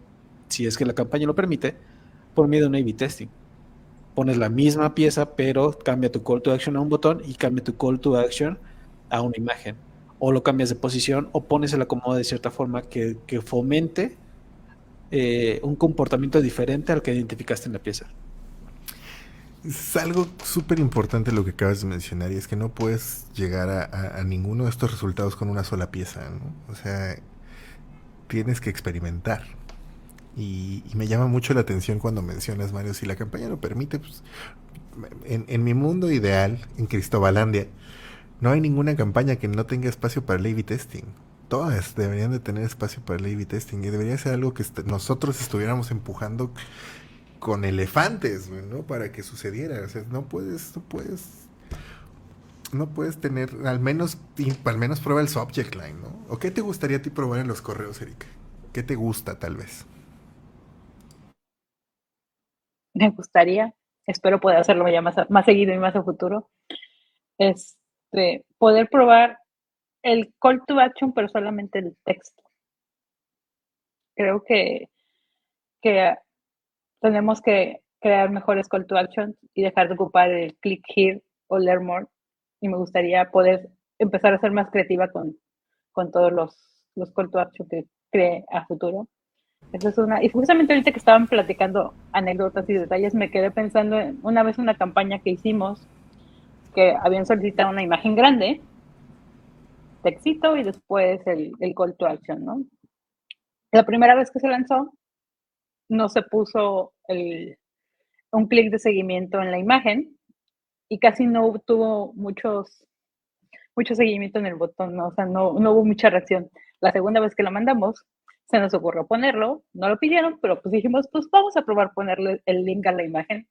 si es que la campaña lo permite, por medio de un A-B testing. Pones la misma pieza, pero cambia tu call to action a un botón y cambia tu call to action a una imagen. O lo cambias de posición o pones el acomodo de cierta forma que, fomente eh, un comportamiento diferente al que identificaste en la pieza. Es algo súper importante lo que acabas de mencionar y es que no puedes llegar a, ninguno de estos resultados con una sola pieza, ¿no? O sea, tienes que experimentar. Y, me llama mucho la atención cuando mencionas, Mario, si la campaña lo permite, pues, en, en mi mundo ideal, en Cristobalandia, no hay ninguna campaña que no tenga espacio para el A-B testing. Todas deberían de tener espacio para el A-B testing y debería ser algo que nosotros estuviéramos empujando con elefantes, ¿no? Para que sucediera. O sea, no puedes, no puedes, no puedes tener, al menos, al menos prueba el subject line, ¿no? ¿O qué te gustaría a ti probar en los correos, Erika? ¿Qué te gusta, tal vez? Me gustaría, espero poder hacerlo ya más, más seguido y más a futuro, este, poder probar el call to action, pero solamente el texto. Creo que, que tenemos que crear mejores call to action y dejar de ocupar el click here o learn more. Y me gustaría poder empezar a ser más creativa con, con todos los, los call to action que cree a futuro. Eso es una. Y justamente ahorita que estaban platicando anécdotas y detalles, me quedé pensando en una vez una campaña que hicimos que habían solicitado una imagen grande, textito y después el, el call to action, ¿no? La primera vez que se lanzó, no se puso un clic de seguimiento en la imagen y casi no tuvo muchos, mucho seguimiento en el botón, ¿no? o sea, no, hubo mucha reacción. La segunda vez que lo mandamos, se nos ocurrió ponerlo, no lo pidieron, pero pues dijimos, pues vamos a probar ponerle el link a la imagen.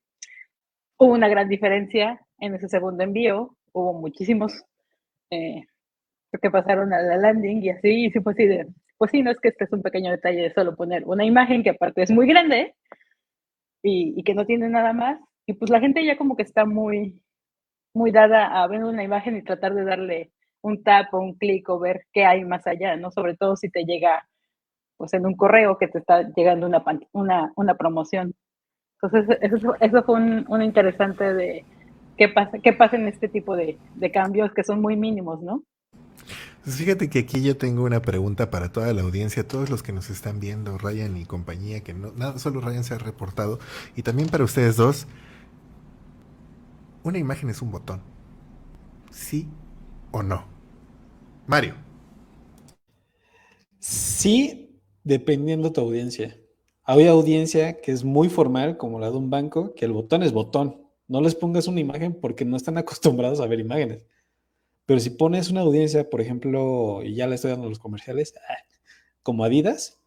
Hubo una gran diferencia en ese segundo envío, hubo muchísimos eh, que pasaron a la landing y así, y fue así de, pues sí, no es que este es un pequeño detalle de solo poner una imagen que aparte es muy grande y, que no tiene nada más. Y pues la gente ya como que está muy, muy dada a ver una imagen y tratar de darle un tap o un clic o ver qué hay más allá, ¿no? Sobre todo si te llega pues en un correo que te está llegando una, una, una promoción. Entonces, eso, eso fue un, interesante de qué pasa, qué pasa en este tipo de, de cambios que son muy mínimos, ¿no? Pues fíjate que aquí yo tengo una pregunta para toda la audiencia, todos los que nos están viendo, Ryan y compañía, que no, nada, solo Ryan se ha reportado, y también para ustedes dos, una imagen es un botón, ¿sí o no? Mario. Sí, dependiendo de tu audiencia. Hay audiencia que es muy formal, como la de un banco, que el botón es botón. No les pongas una imagen porque no están [laughs] acostumbrados a ver imágenes. Pero si pones una audiencia, por ejemplo, y ya le estoy dando los comerciales, ah, como Adidas,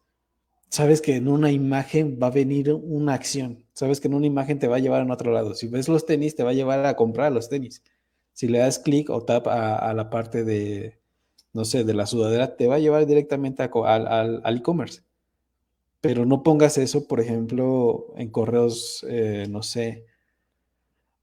sabes que en una imagen va a venir una acción. Sabes que en una imagen te va a llevar a otro lado. Si ves los tenis, te va a llevar a comprar los tenis. Si le das clic o tap a, la parte de, no sé, de la sudadera, te va a llevar directamente al e-commerce. Pero no pongas eso, por ejemplo, en correos, eh, no sé,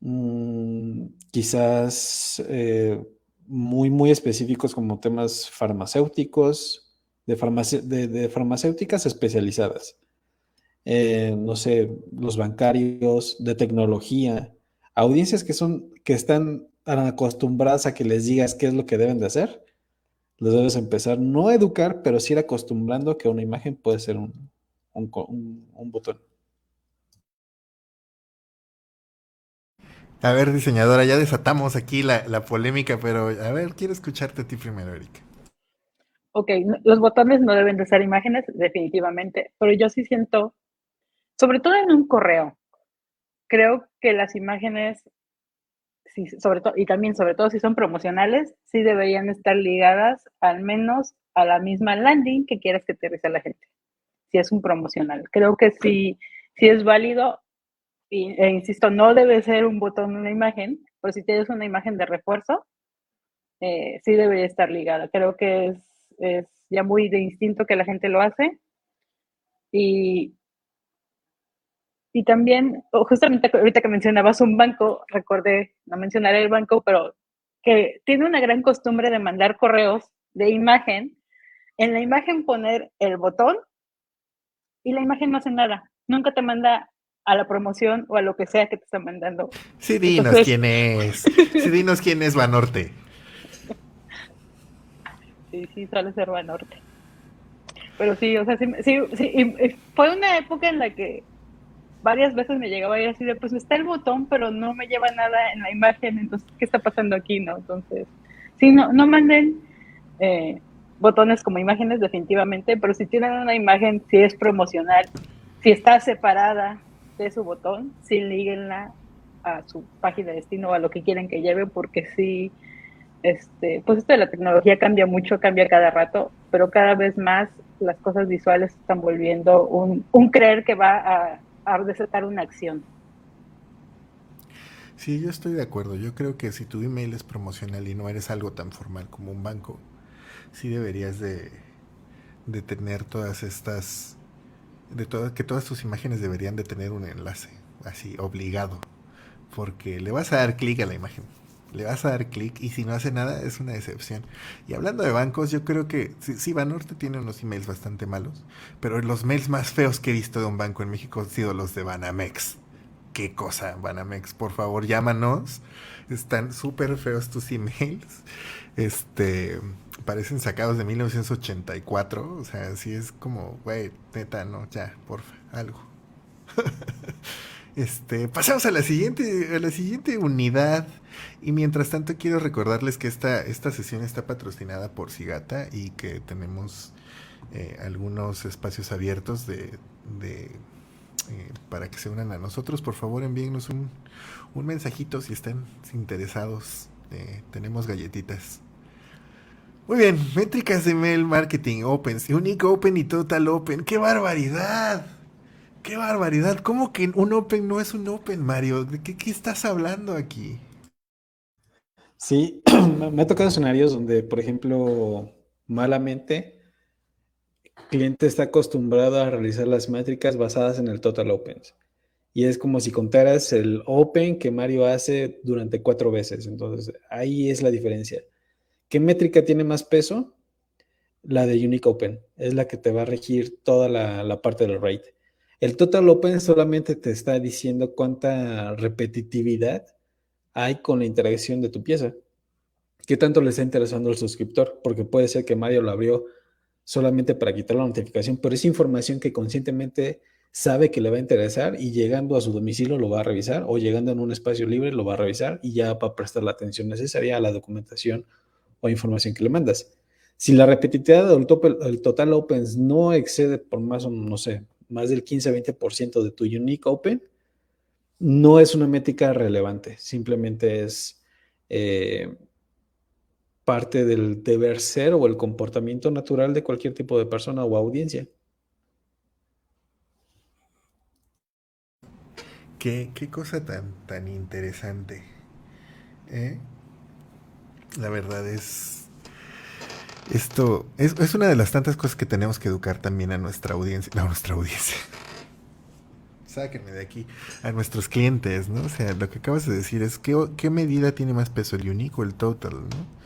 mm, quizás eh, muy, muy específicos como temas farmacéuticos, de, de, farmacéuticas especializadas. Eh, no sé, los bancarios, de tecnología, audiencias que son, que están acostumbradas a que les digas qué es lo que deben de hacer, les debes empezar no a educar, pero sí ir acostumbrando que una imagen puede ser un, un botón. A ver, diseñadora, ya desatamos aquí la, polémica, pero a ver, quiero escucharte a ti primero, Erika. Ok, los botones no deben de ser imágenes, definitivamente, pero yo sí siento, sobre todo en un correo, creo que las imágenes, sobre todo, y también sobre todo si son promocionales, sí deberían estar ligadas al menos a la misma landing que quieras que te la gente, si es un promocional. Creo que sí, sí es válido e insisto, no debe ser un botón una imagen, pero si tienes una imagen de refuerzo, eh, sí debería estar ligada. Creo que es, ya muy de instinto que la gente lo hace. Y, Y también, justamente ahorita que mencionabas un banco, recordé, no mencionaré el banco, pero que tiene una gran costumbre de mandar correos de imagen, en la imagen poner el botón y la imagen no hace nada. Nunca te manda a la promoción o a lo que sea que te está mandando. Sí, dinos quién es. [laughs] Sí, dinos quién es Banorte. Sí, sí, suele ser Banorte. Pero sí, o sea, sí, sí, sí fue una época en la que varias veces me llegaba a ir así de, pues está el botón, pero no me lleva nada en la imagen, entonces, ¿qué está pasando aquí? no Entonces, sí, no, no manden eh, botones como imágenes definitivamente, pero si tienen una imagen, si es promocional, si está separada de su botón, sí líguenla a su página de destino o a lo que quieren que lleve, porque sí, este, pues esto de la tecnología cambia mucho, cambia cada rato, pero cada vez más las cosas visuales están volviendo un, un creer que va a a desatar una acción. Sí, yo estoy de acuerdo. Yo creo que si tu email es promocional y no eres algo tan formal como un banco, sí deberías de, de tener todas estas, de todas, que todas tus imágenes deberían de tener un enlace, así, obligado, porque le vas a dar clic a la imagen le vas a dar clic y si no hace nada es una decepción. Y hablando de bancos, yo creo que sí, Banorte tiene unos emails bastante malos, pero los mails más feos que he visto de un banco en México han sido los de Banamex. Qué cosa, Banamex, por favor, llámanos. Están súper feos tus emails. Este, parecen sacados de 1984, o sea, sí es como, güey, neta, no, ya, porfa, algo. [laughs] Este, pasamos a la siguiente, a la siguiente unidad. Y mientras tanto quiero recordarles que esta, esta sesión está patrocinada por Sigata y que tenemos eh, algunos espacios abiertos de, eh, para que se unan a nosotros. Por favor envíennos un, un mensajito si están interesados. Eh, tenemos galletitas. Muy bien, métricas de mail marketing, Open, Unique Open y Total Open. ¡Qué barbaridad! ¡Qué barbaridad! ¿Cómo que un Open no es un Open, Mario? ¿De qué, estás hablando aquí? Sí, [clears throat] me ha tocado escenarios donde, por ejemplo, malamente, el cliente está acostumbrado a realizar las métricas basadas en el total opens. Y es como si contaras el open que Mario hace durante cuatro veces. Entonces, ahí es la diferencia. ¿Qué métrica tiene más peso? La de Unique Open. Es la que te va a regir toda la, la parte del rate. El total open solamente te está diciendo cuánta repetitividad hay con la interacción de tu pieza. ¿Qué tanto le está interesando al suscriptor? Porque puede ser que Mario lo abrió solamente para quitar la notificación, pero es información que conscientemente sabe que le va a interesar y llegando a su domicilio lo va a revisar o llegando en un espacio libre lo va a revisar y ya va a prestar la atención necesaria a la documentación o información que le mandas. Si la repetitividad del total opens no excede por más o no sé, más del 15-20% de tu Unique Open, no es una métrica relevante, simplemente es eh, parte del deber ser o el comportamiento natural de cualquier tipo de persona o audiencia. Qué, cosa tan, tan interesante. ¿eh? La verdad es esto es, una de las tantas cosas que tenemos que educar también a nuestra audiencia. No, a nuestra audiencia. [laughs] Sáquenme de aquí. A nuestros clientes, ¿no? O sea, lo que acabas de decir es ¿qué, qué medida tiene más peso, el único o el total, ¿no?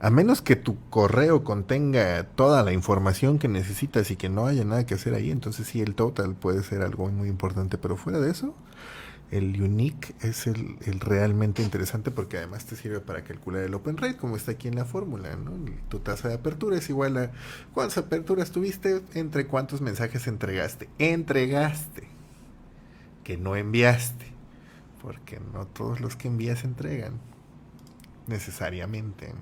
A menos que tu correo contenga toda la información que necesitas y que no haya nada que hacer ahí, entonces sí, el total puede ser algo muy importante, pero fuera de eso, el unique es el, realmente interesante porque además te sirve para calcular el open rate, como está aquí en la fórmula, ¿no? Tu tasa de apertura es igual a cuántas aperturas tuviste entre cuántos mensajes entregaste. Entregaste, que no enviaste, porque no todos los que envías entregan necesariamente.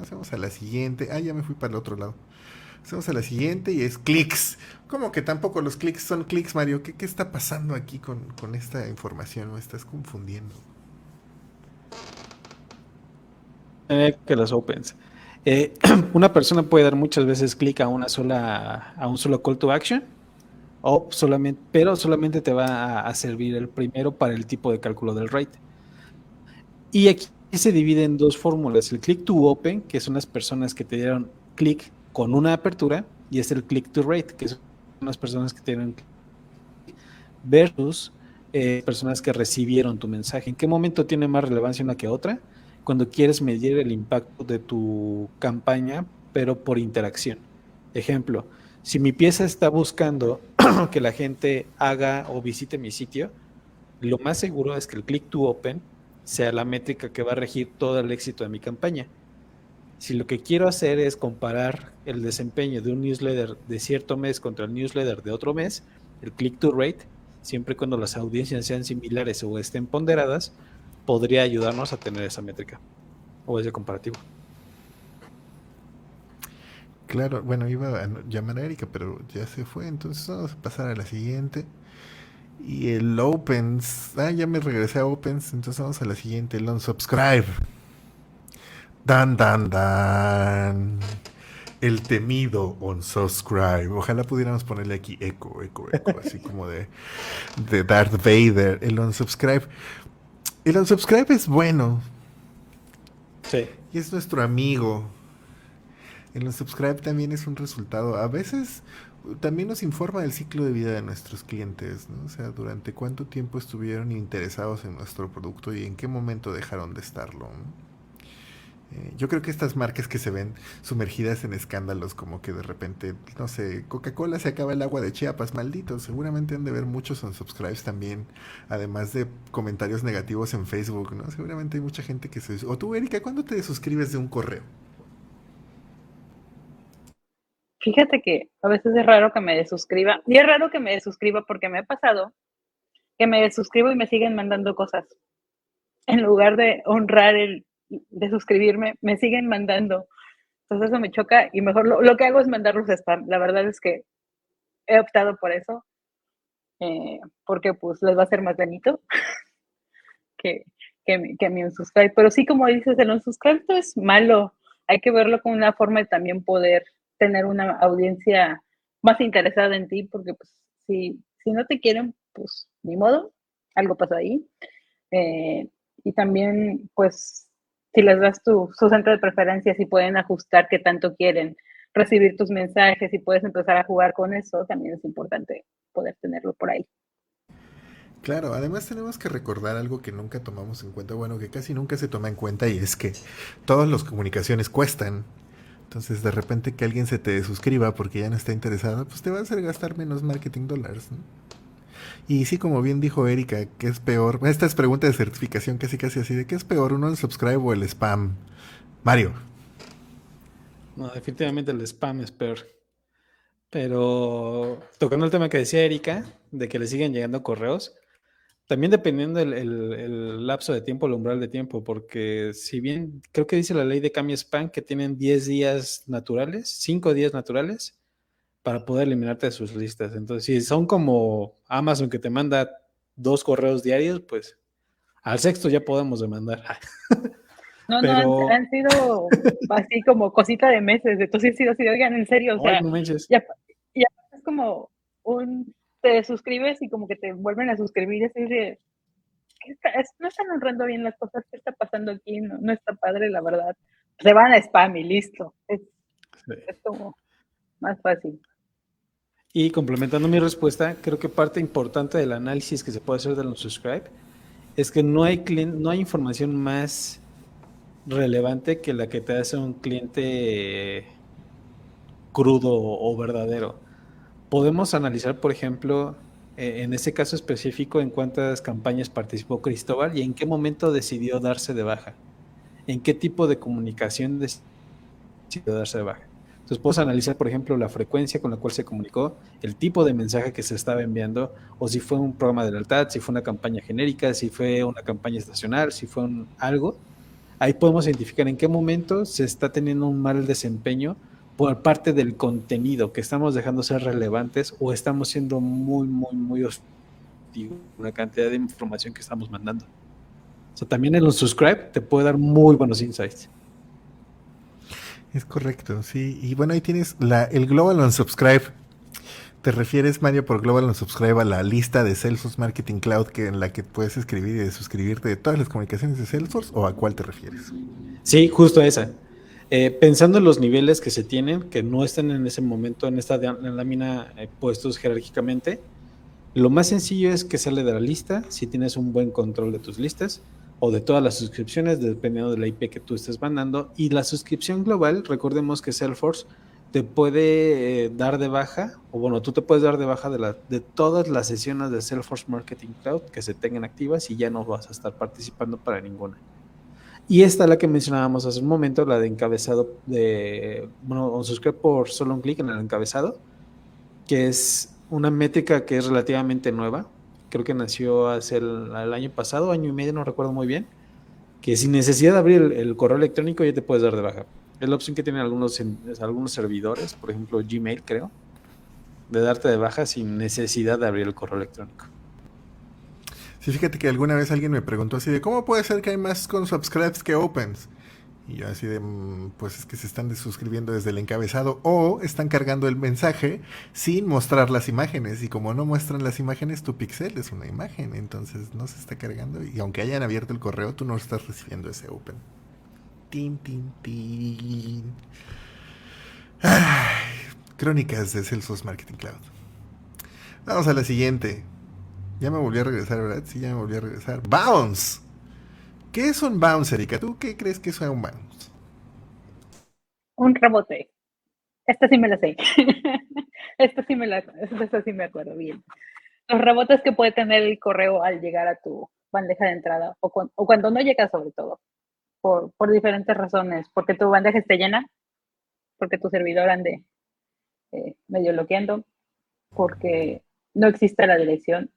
Hacemos a la siguiente. Ah, ya me fui para el otro lado. Hacemos a la siguiente y es clics. ¿Cómo que tampoco los clics son clics, Mario? ¿Qué, está pasando aquí con, esta información? Me estás confundiendo. Eh, que los opens. Eh, [clears throat] una persona puede dar muchas veces clic a una sola, a un solo call to action, o solamente, pero solamente te va a, servir el primero para el tipo de cálculo del rate. Y aquí se divide en dos fórmulas: el click to open, que son las personas que te dieron clic con una apertura y es el click to rate, que son las personas que tienen versus eh, personas que recibieron tu mensaje. ¿En qué momento tiene más relevancia una que otra? Cuando quieres medir el impacto de tu campaña, pero por interacción. Ejemplo, si mi pieza está buscando [clears throat] que la gente haga o visite mi sitio, lo más seguro es que el click to open sea la métrica que va a regir todo el éxito de mi campaña. Si lo que quiero hacer es comparar el desempeño de un newsletter de cierto mes contra el newsletter de otro mes, el click to rate, siempre cuando las audiencias sean similares o estén ponderadas, podría ayudarnos a tener esa métrica o ese comparativo. Claro, bueno, iba a llamar a Erika, pero ya se fue, entonces vamos a pasar a la siguiente. Y el Opens, ah, ya me regresé a Opens, entonces vamos a la siguiente, el Unsubscribe. Dan, dan, dan. El temido Unsubscribe. Ojalá pudiéramos ponerle aquí eco, eco, eco, así [laughs] como de, de Darth Vader. El Unsubscribe. El Unsubscribe es bueno. Sí. Y es nuestro amigo en los subscribe también es un resultado. A veces también nos informa del ciclo de vida de nuestros clientes, ¿no? O sea, durante cuánto tiempo estuvieron interesados en nuestro producto y en qué momento dejaron de estarlo. Eh, yo creo que estas marcas que se ven sumergidas en escándalos, como que de repente, no sé, Coca-Cola se acaba el agua de Chiapas, maldito, seguramente han de ver muchos unsubscribes también, además de comentarios negativos en Facebook, ¿no? Seguramente hay mucha gente que se... O tú, Erika, ¿cuándo te suscribes de un correo? Fíjate que a veces es raro que me desuscriba. Y es raro que me desuscriba porque me ha pasado que me desuscribo y me siguen mandando cosas. En lugar de honrar el de suscribirme, me siguen mandando. Entonces eso me choca y mejor lo, que hago es mandarlos spam. La verdad es que he optado por eso. Eh, porque pues les va a ser más bonito [laughs] que, que, que mi unsubscribe. Pero sí, como dices, el unsubscribe es malo. Hay que verlo como una forma de también poder tener una audiencia más interesada en ti, porque pues si, si no te quieren, pues ni modo, algo pasa ahí. Eh, y también, pues, si les das tu, su centro de preferencias y pueden ajustar qué tanto quieren recibir tus mensajes y puedes empezar a jugar con eso, también es importante poder tenerlo por ahí. Claro, además tenemos que recordar algo que nunca tomamos en cuenta, bueno, que casi nunca se toma en cuenta y es que todas las comunicaciones cuestan entonces, de repente que alguien se te suscriba porque ya no está interesado, pues te va a hacer gastar menos marketing dólares. Y sí, como bien dijo Erika, ¿qué es peor? Esta es pregunta de certificación casi casi así, ¿de qué es peor, uno el subscribe o el spam? Mario. No, definitivamente el spam es peor. Pero tocando el tema que decía Erika, de que le siguen llegando correos, también dependiendo el, lapso de tiempo, el umbral de tiempo, porque si bien creo que dice la ley de cambio spam que tienen 10 días naturales, 5 días naturales, para poder eliminarte de sus listas. Entonces, si son como Amazon que te manda dos correos diarios, pues al sexto ya podemos demandar. [laughs] No, no, han, sido así como cosita de meses. Entonces, sí, sí, oigan, en serio, o sea, ya, ya es como un te suscribes y como que te vuelven a suscribir así de, no están honrando bien las cosas, ¿qué está pasando aquí? No, está padre, la verdad. Se van a spam y listo. Es, como más fácil. Y complementando mi respuesta, creo que parte importante del análisis que se puede hacer de los subscribe es que no hay, no hay información más relevante que la que te hace un cliente crudo o verdadero podemos analizar, por ejemplo, e, en ese caso específico, en cuántas campañas participó Cristóbal y en qué momento decidió darse de baja. En qué tipo de comunicación decidió darse de baja. Entonces, podemos analizar, por ejemplo, la frecuencia con la cual se comunicó, el tipo de mensaje que se estaba enviando, o si fue un programa de lealtad, si fue una campaña genérica, si fue una campaña estacional, si fue un, algo. Ahí podemos identificar en qué momento se está teniendo un mal desempeño por parte del contenido que estamos dejando ser relevantes o estamos siendo muy, muy, muy hostil la cantidad de información que estamos mandando. O también en los subscribe te puede dar muy buenos insights. Es correcto, sí. Y bueno, ahí tienes la, el Global Unsubscribe. ¿Te refieres, Mario, por Global Unsubscribe a la lista de Salesforce Marketing Cloud que, en la que puedes escribir y suscribirte de todas las comunicaciones de Salesforce o a cuál te refieres? Sí, justo a esa. Eh, pensando en los niveles que se tienen, que no estén en ese momento en esta lámina eh, puestos jerárquicamente, Lo más sencillo es que sale de la lista si tienes un buen control de tus listas o de todas las suscripciones, dependiendo de la IP que tú estés mandando. Y la suscripción global, recordemos que Salesforce te puede eh, dar de baja, o bueno, tú te puedes dar de baja de, la, de todas las sesiones de Salesforce Marketing Cloud que se tengan activas y ya no vas a estar participando para ninguna. Y esta la que mencionábamos hace un momento, la de encabezado de, bueno, suscribir por solo un clic en el encabezado, que es una métrica que es relativamente nueva. Creo que nació hace el, año pasado, año y medio, no recuerdo muy bien. Que sin necesidad de abrir el, correo electrónico ya te puedes dar de baja. Es la opción que tienen algunos, algunos servidores, por ejemplo Gmail, creo, de darte de baja sin necesidad de abrir el correo electrónico. Sí, fíjate que alguna vez alguien me preguntó así de cómo puede ser que hay más con subscribes que opens. Y yo así de, mm, pues es que se están suscribiendo desde el encabezado o están cargando el mensaje sin mostrar las imágenes. Y como no muestran las imágenes, tu pixel es una imagen, entonces no se está cargando. Y aunque hayan abierto el correo, tú no estás recibiendo ese open. Tin, tin, tin. crónicas de Salesforce Marketing Cloud. Vamos a la siguiente. Ya me volví a regresar, ¿verdad? Sí, ya me volví a regresar. Bounce. ¿Qué es un bounce, Erika? ¿Tú qué crees que es un bounce? Un rebote. Esta [laughs] sí me la sé. esta sí me la esta sí me acuerdo bien. Los rebotes que puede tener el correo al llegar a tu bandeja de entrada o, cuando no llega sobre todo, por, por, diferentes razones, porque tu bandeja esté llena, porque tu servidor ande eh, medio bloqueando, porque no existe la dirección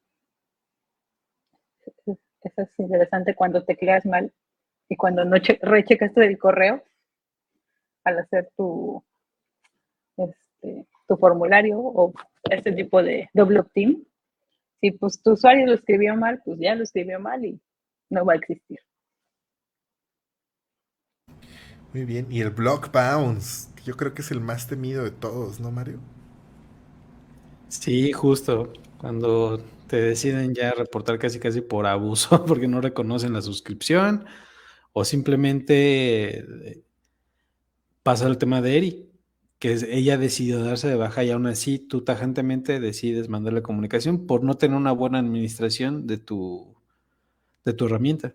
eso es interesante cuando te quedas mal y cuando no rechecaste el correo al hacer tu, este, tu formulario o este tipo de doble opt-in. Si pues tu usuario lo escribió mal, pues ya lo escribió mal y no va a existir. Muy bien. Y el block bounce, yo creo que es el más temido de todos, ¿no, Mario? Sí, justo. Cuando te deciden ya reportar casi casi por abuso [laughs] porque no reconocen la suscripción o simplemente eh, pasa el tema de Eri, que ella decidió darse de baja y aún así tú tajantemente decides mandarle comunicación por no tener una buena administración de tu, de tu herramienta.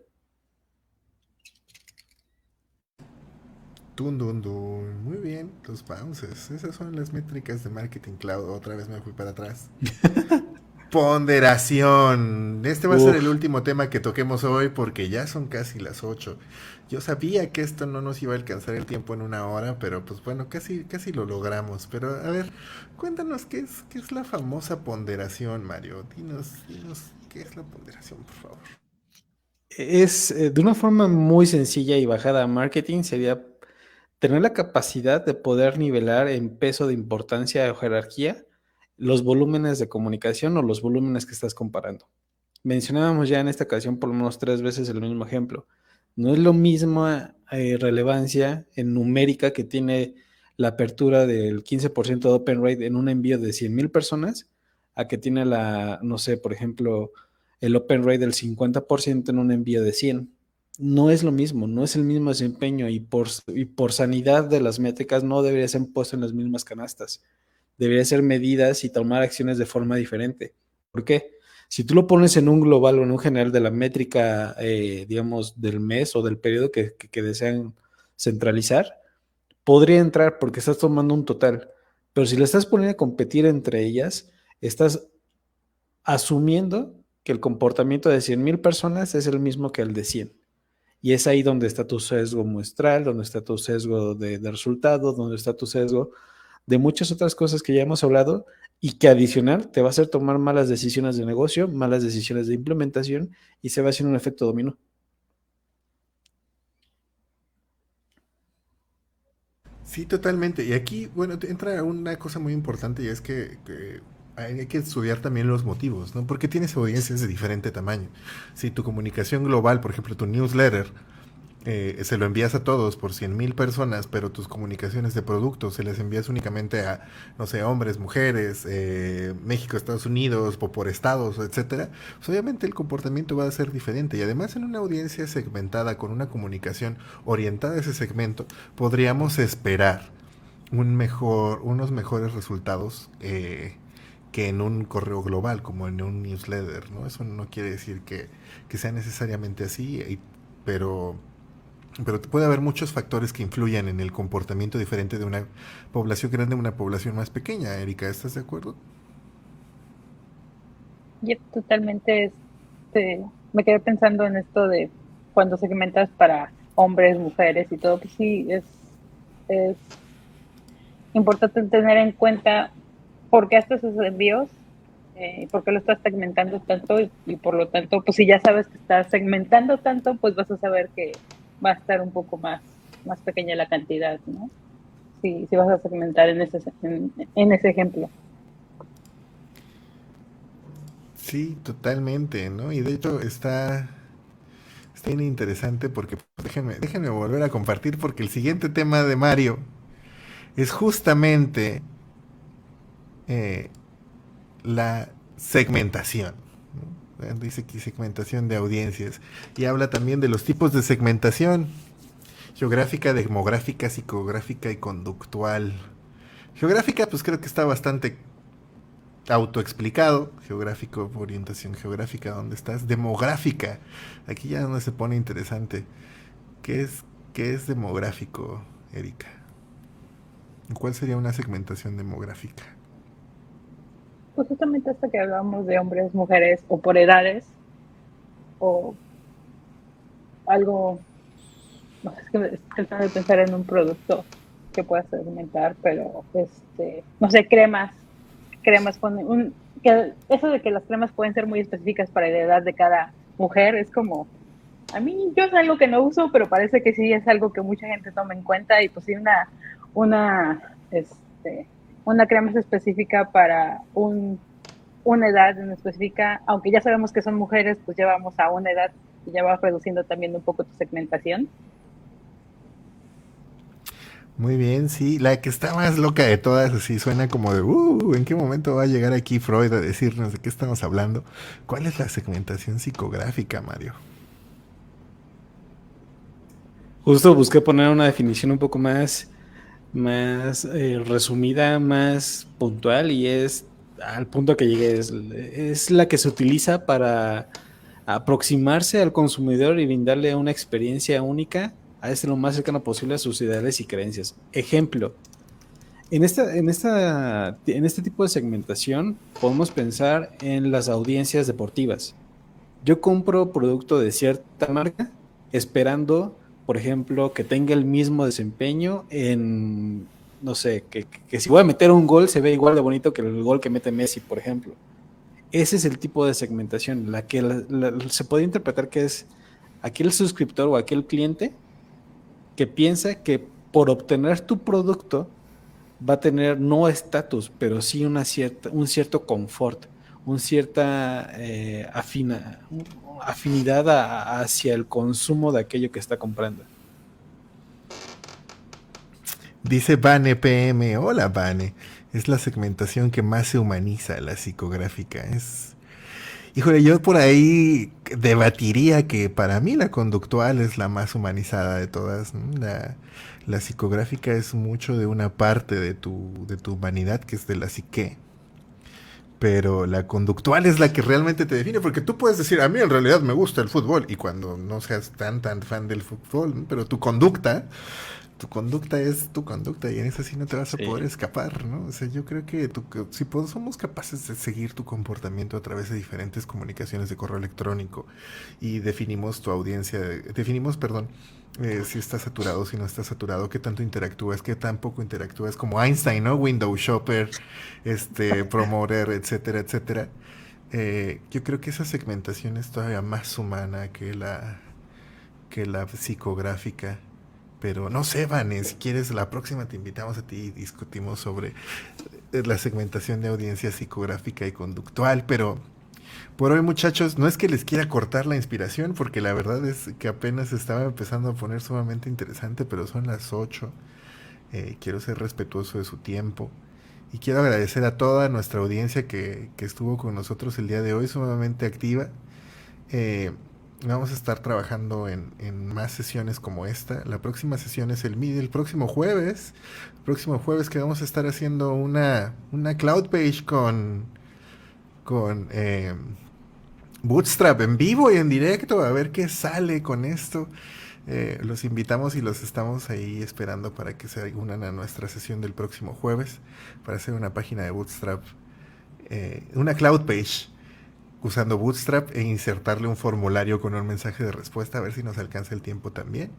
Dun, dun, dun. Muy bien, los bounces. Esas son las métricas de Marketing Cloud. Otra vez me fui para atrás. [laughs] Ponderación. Este va a ser el último tema que toquemos hoy porque ya son casi las 8. Yo sabía que esto no nos iba a alcanzar el tiempo en una hora, pero pues bueno, casi, casi lo logramos. Pero a ver, cuéntanos qué es, qué es la famosa ponderación, Mario. Dinos, dinos qué es la ponderación, por favor. Es eh, de una forma muy sencilla y bajada a marketing, sería tener la capacidad de poder nivelar en peso de importancia o jerarquía los volúmenes de comunicación o los volúmenes que estás comparando. Mencionábamos ya en esta ocasión por lo menos tres veces el mismo ejemplo. No es lo mismo eh, relevancia en numérica que tiene la apertura del 15% de open rate en un envío de 100.000 personas a que tiene la, no sé, por ejemplo, el open rate del 50% en un envío de 100. No es lo mismo, no es el mismo desempeño y por, y por sanidad de las métricas no debería ser puesto en las mismas canastas debería ser medidas y tomar acciones de forma diferente. ¿Por qué? Si tú lo pones en un global o en un general de la métrica, eh, digamos, del mes o del periodo que, desean centralizar, podría entrar porque estás tomando un total. Pero si le estás poniendo a competir entre ellas, estás asumiendo que el comportamiento de 100 mil personas es el mismo que el de 100. Y es ahí donde está tu sesgo muestral, donde está tu sesgo de, de resultado, donde está tu sesgo de muchas otras cosas que ya hemos hablado y que adicional te va a hacer tomar malas decisiones de negocio, malas decisiones de implementación y se va hacer un efecto dominó. Sí, totalmente. Y aquí, bueno, entra una cosa muy importante y es que, que, hay que estudiar también los motivos, ¿no? Porque tienes audiencias de diferente tamaño. Si tu comunicación global, por ejemplo, tu newsletter, eh, se lo envías a todos por 100 mil personas, pero tus comunicaciones de productos se les envías únicamente a, no sé, hombres, mujeres, eh, México, Estados Unidos, o por estados, etcétera, pues obviamente el comportamiento va a ser diferente. Y además en una audiencia segmentada con una comunicación orientada a ese segmento, podríamos esperar un mejor, unos mejores resultados eh, que en un correo global, como en un newsletter, ¿no? Eso no quiere decir que, que sea necesariamente así, pero, pero puede haber muchos factores que influyan en el comportamiento diferente de una población grande a una población más pequeña. Erika, ¿estás de acuerdo? Yo totalmente este, me quedé pensando en esto de cuando segmentas para hombres, mujeres y todo, que sí es, es importante tener en cuenta por qué haces esos envíos, eh, por qué lo estás segmentando tanto y, por lo tanto, pues si ya sabes que estás segmentando tanto, pues vas a saber que va a estar un poco más, más pequeña la cantidad, ¿no? Si, si vas a segmentar en ese, en ese ejemplo. Sí, totalmente, ¿no? Y de hecho está, está interesante porque pues, déjenme, déjenme volver a compartir porque el siguiente tema de Mario es justamente eh, la segmentación. Dice aquí segmentación de audiencias. Y habla también de los tipos de segmentación. Geográfica, demográfica, psicográfica y conductual. Geográfica, pues creo que está bastante autoexplicado, geográfico, orientación geográfica, ¿dónde estás? Demográfica, aquí ya donde se pone interesante. ¿Qué es, qué es demográfico, Erika? ¿Cuál sería una segmentación demográfica? Pues justamente hasta que hablamos de hombres, mujeres o por edades o algo, no es que estoy tratando de pensar en un producto que pueda segmentar, pero este, no sé, cremas cremas con un que eso de que las cremas pueden ser muy específicas para la edad de cada mujer es como a mí yo es algo que no uso pero parece que sí es algo que mucha gente toma en cuenta y pues sí una una este una crema específica para un una edad en específica aunque ya sabemos que son mujeres pues ya vamos a una edad y ya vas reduciendo también un poco tu segmentación muy bien, sí. La que está más loca de todas, así suena como de, uh, ¿en qué momento va a llegar aquí Freud a decirnos de qué estamos hablando? ¿Cuál es la segmentación psicográfica, Mario? Justo busqué poner una definición un poco más, más eh, resumida, más puntual y es al punto que llegué, es, la que se utiliza para aproximarse al consumidor y brindarle una experiencia única a este lo más cercano posible a sus ideales y creencias. Ejemplo, en, esta, en, esta, en este tipo de segmentación podemos pensar en las audiencias deportivas. Yo compro producto de cierta marca esperando, por ejemplo, que tenga el mismo desempeño en, no sé, que, si voy a meter un gol se ve igual de bonito que el gol que mete Messi, por ejemplo. Ese es el tipo de segmentación, la que se puede interpretar que es aquel suscriptor o aquel cliente que piensa que por obtener tu producto va a tener no estatus, pero sí una cierta, un cierto confort, una cierta eh, afinidad hacia el consumo de aquello que está comprando. Dice Bane PM, hola Bane, es la segmentación que más se humaniza, la psicográfica. Es, Híjole, yo por ahí debatiría que para mí la conductual es la más humanizada de todas. La, psicográfica es mucho de una parte de tu, de tu humanidad, que es de la psique. Pero la conductual es la que realmente te define, porque tú puedes decir, a mí en realidad me gusta el fútbol, y cuando no seas tan, tan fan del fútbol, pero tu conducta tu conducta es tu conducta y en esa sí no te vas a poder escapar, ¿no? O sea, yo creo que si somos capaces de seguir tu comportamiento a través de diferentes comunicaciones de correo electrónico y definimos tu audiencia, definimos, perdón, eh, si está saturado, si no está saturado, qué tanto interactúas, qué tan poco interactúas, como Einstein, ¿no? Window Shopper, este, [laughs] Promoter, etcétera, etcétera. Eh, yo creo que esa segmentación es todavía más humana que la, que la psicográfica pero no sé, Vane, si quieres, la próxima te invitamos a ti y discutimos sobre eh, la segmentación de audiencia psicográfica y conductual. Pero por hoy, muchachos, no es que les quiera cortar la inspiración, porque la verdad es que apenas estaba empezando a poner sumamente interesante, pero son las 8. Eh, quiero ser respetuoso de su tiempo. Y quiero agradecer a toda nuestra audiencia que, que estuvo con nosotros el día de hoy, sumamente activa. Eh, Vamos a estar trabajando en, más sesiones como esta. La próxima sesión es el, el próximo jueves. El próximo jueves que vamos a estar haciendo una, una cloud page con, con eh, Bootstrap en vivo y en directo, a ver qué sale con esto. Eh, los invitamos y los estamos ahí esperando para que se unan a nuestra sesión del próximo jueves para hacer una página de Bootstrap, eh, una cloud page usando Bootstrap e insertarle un formulario con un mensaje de respuesta a ver si nos alcanza el tiempo también.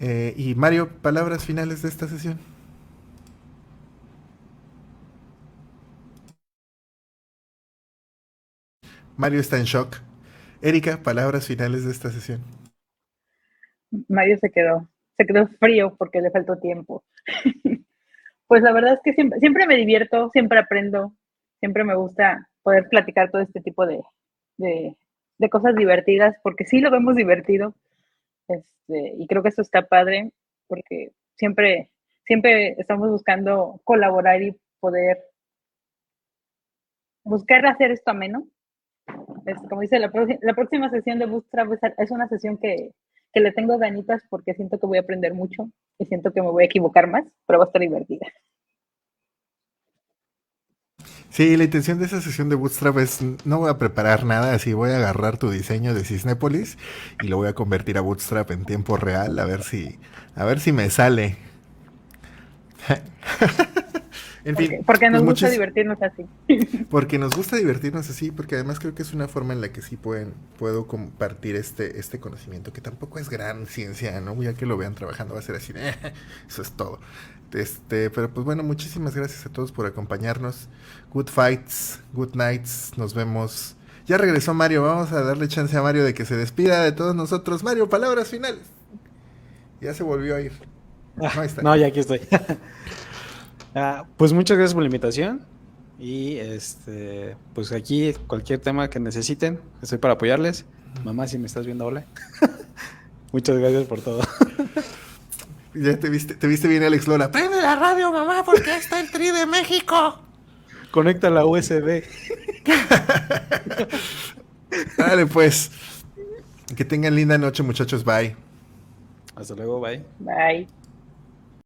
Eh, y Mario, palabras finales de esta sesión. Mario está en shock. Erika, palabras finales de esta sesión. Mario se quedó, se quedó frío porque le faltó tiempo. [laughs] pues la verdad es que siempre, me divierto, siempre aprendo, siempre me gusta poder platicar todo este tipo de, de, de cosas divertidas, porque sí lo vemos divertido. Este, y creo que eso está padre, porque siempre, siempre estamos buscando colaborar y poder buscar hacer esto ameno como dice, la, la, próxima sesión de Bootstrap es una sesión que, que, le tengo ganitas porque siento que voy a aprender mucho y siento que me voy a equivocar más, pero va a estar divertida. Sí, la intención de esa sesión de Bootstrap es no voy a preparar nada, así voy a agarrar tu diseño de Cisnépolis y lo voy a convertir a Bootstrap en tiempo real, a ver si, a ver si me sale. [laughs] En fin, porque, nos pues gusta divertirnos así. [laughs] Porque nos gusta divertirnos así, porque además creo que es una forma en la que sí pueden, puedo compartir este, este conocimiento, que tampoco es gran ciencia, ¿no? Ya que lo vean trabajando va a ser así, eh, [laughs] eso es todo. Este, pero pues bueno, muchísimas gracias a todos por acompañarnos. Good fights, good nights, nos vemos. Ya regresó Mario, vamos a darle chance a Mario de que se despida de todos nosotros. Mario, palabras finales. Ya se volvió a ir. No, no ya aquí estoy. [laughs] Ah, pues muchas gracias por la invitación. Y este, pues aquí cualquier tema que necesiten, estoy para apoyarles. Mamá, si me estás viendo, hola. [laughs] muchas gracias por todo. [laughs] ya te viste, te viste bien, Alex Lola. Prende la radio, mamá, porque está el tri de México. Conecta la USB. [laughs] Dale, pues. Que tengan linda noche, muchachos. Bye. Hasta luego, bye. Bye.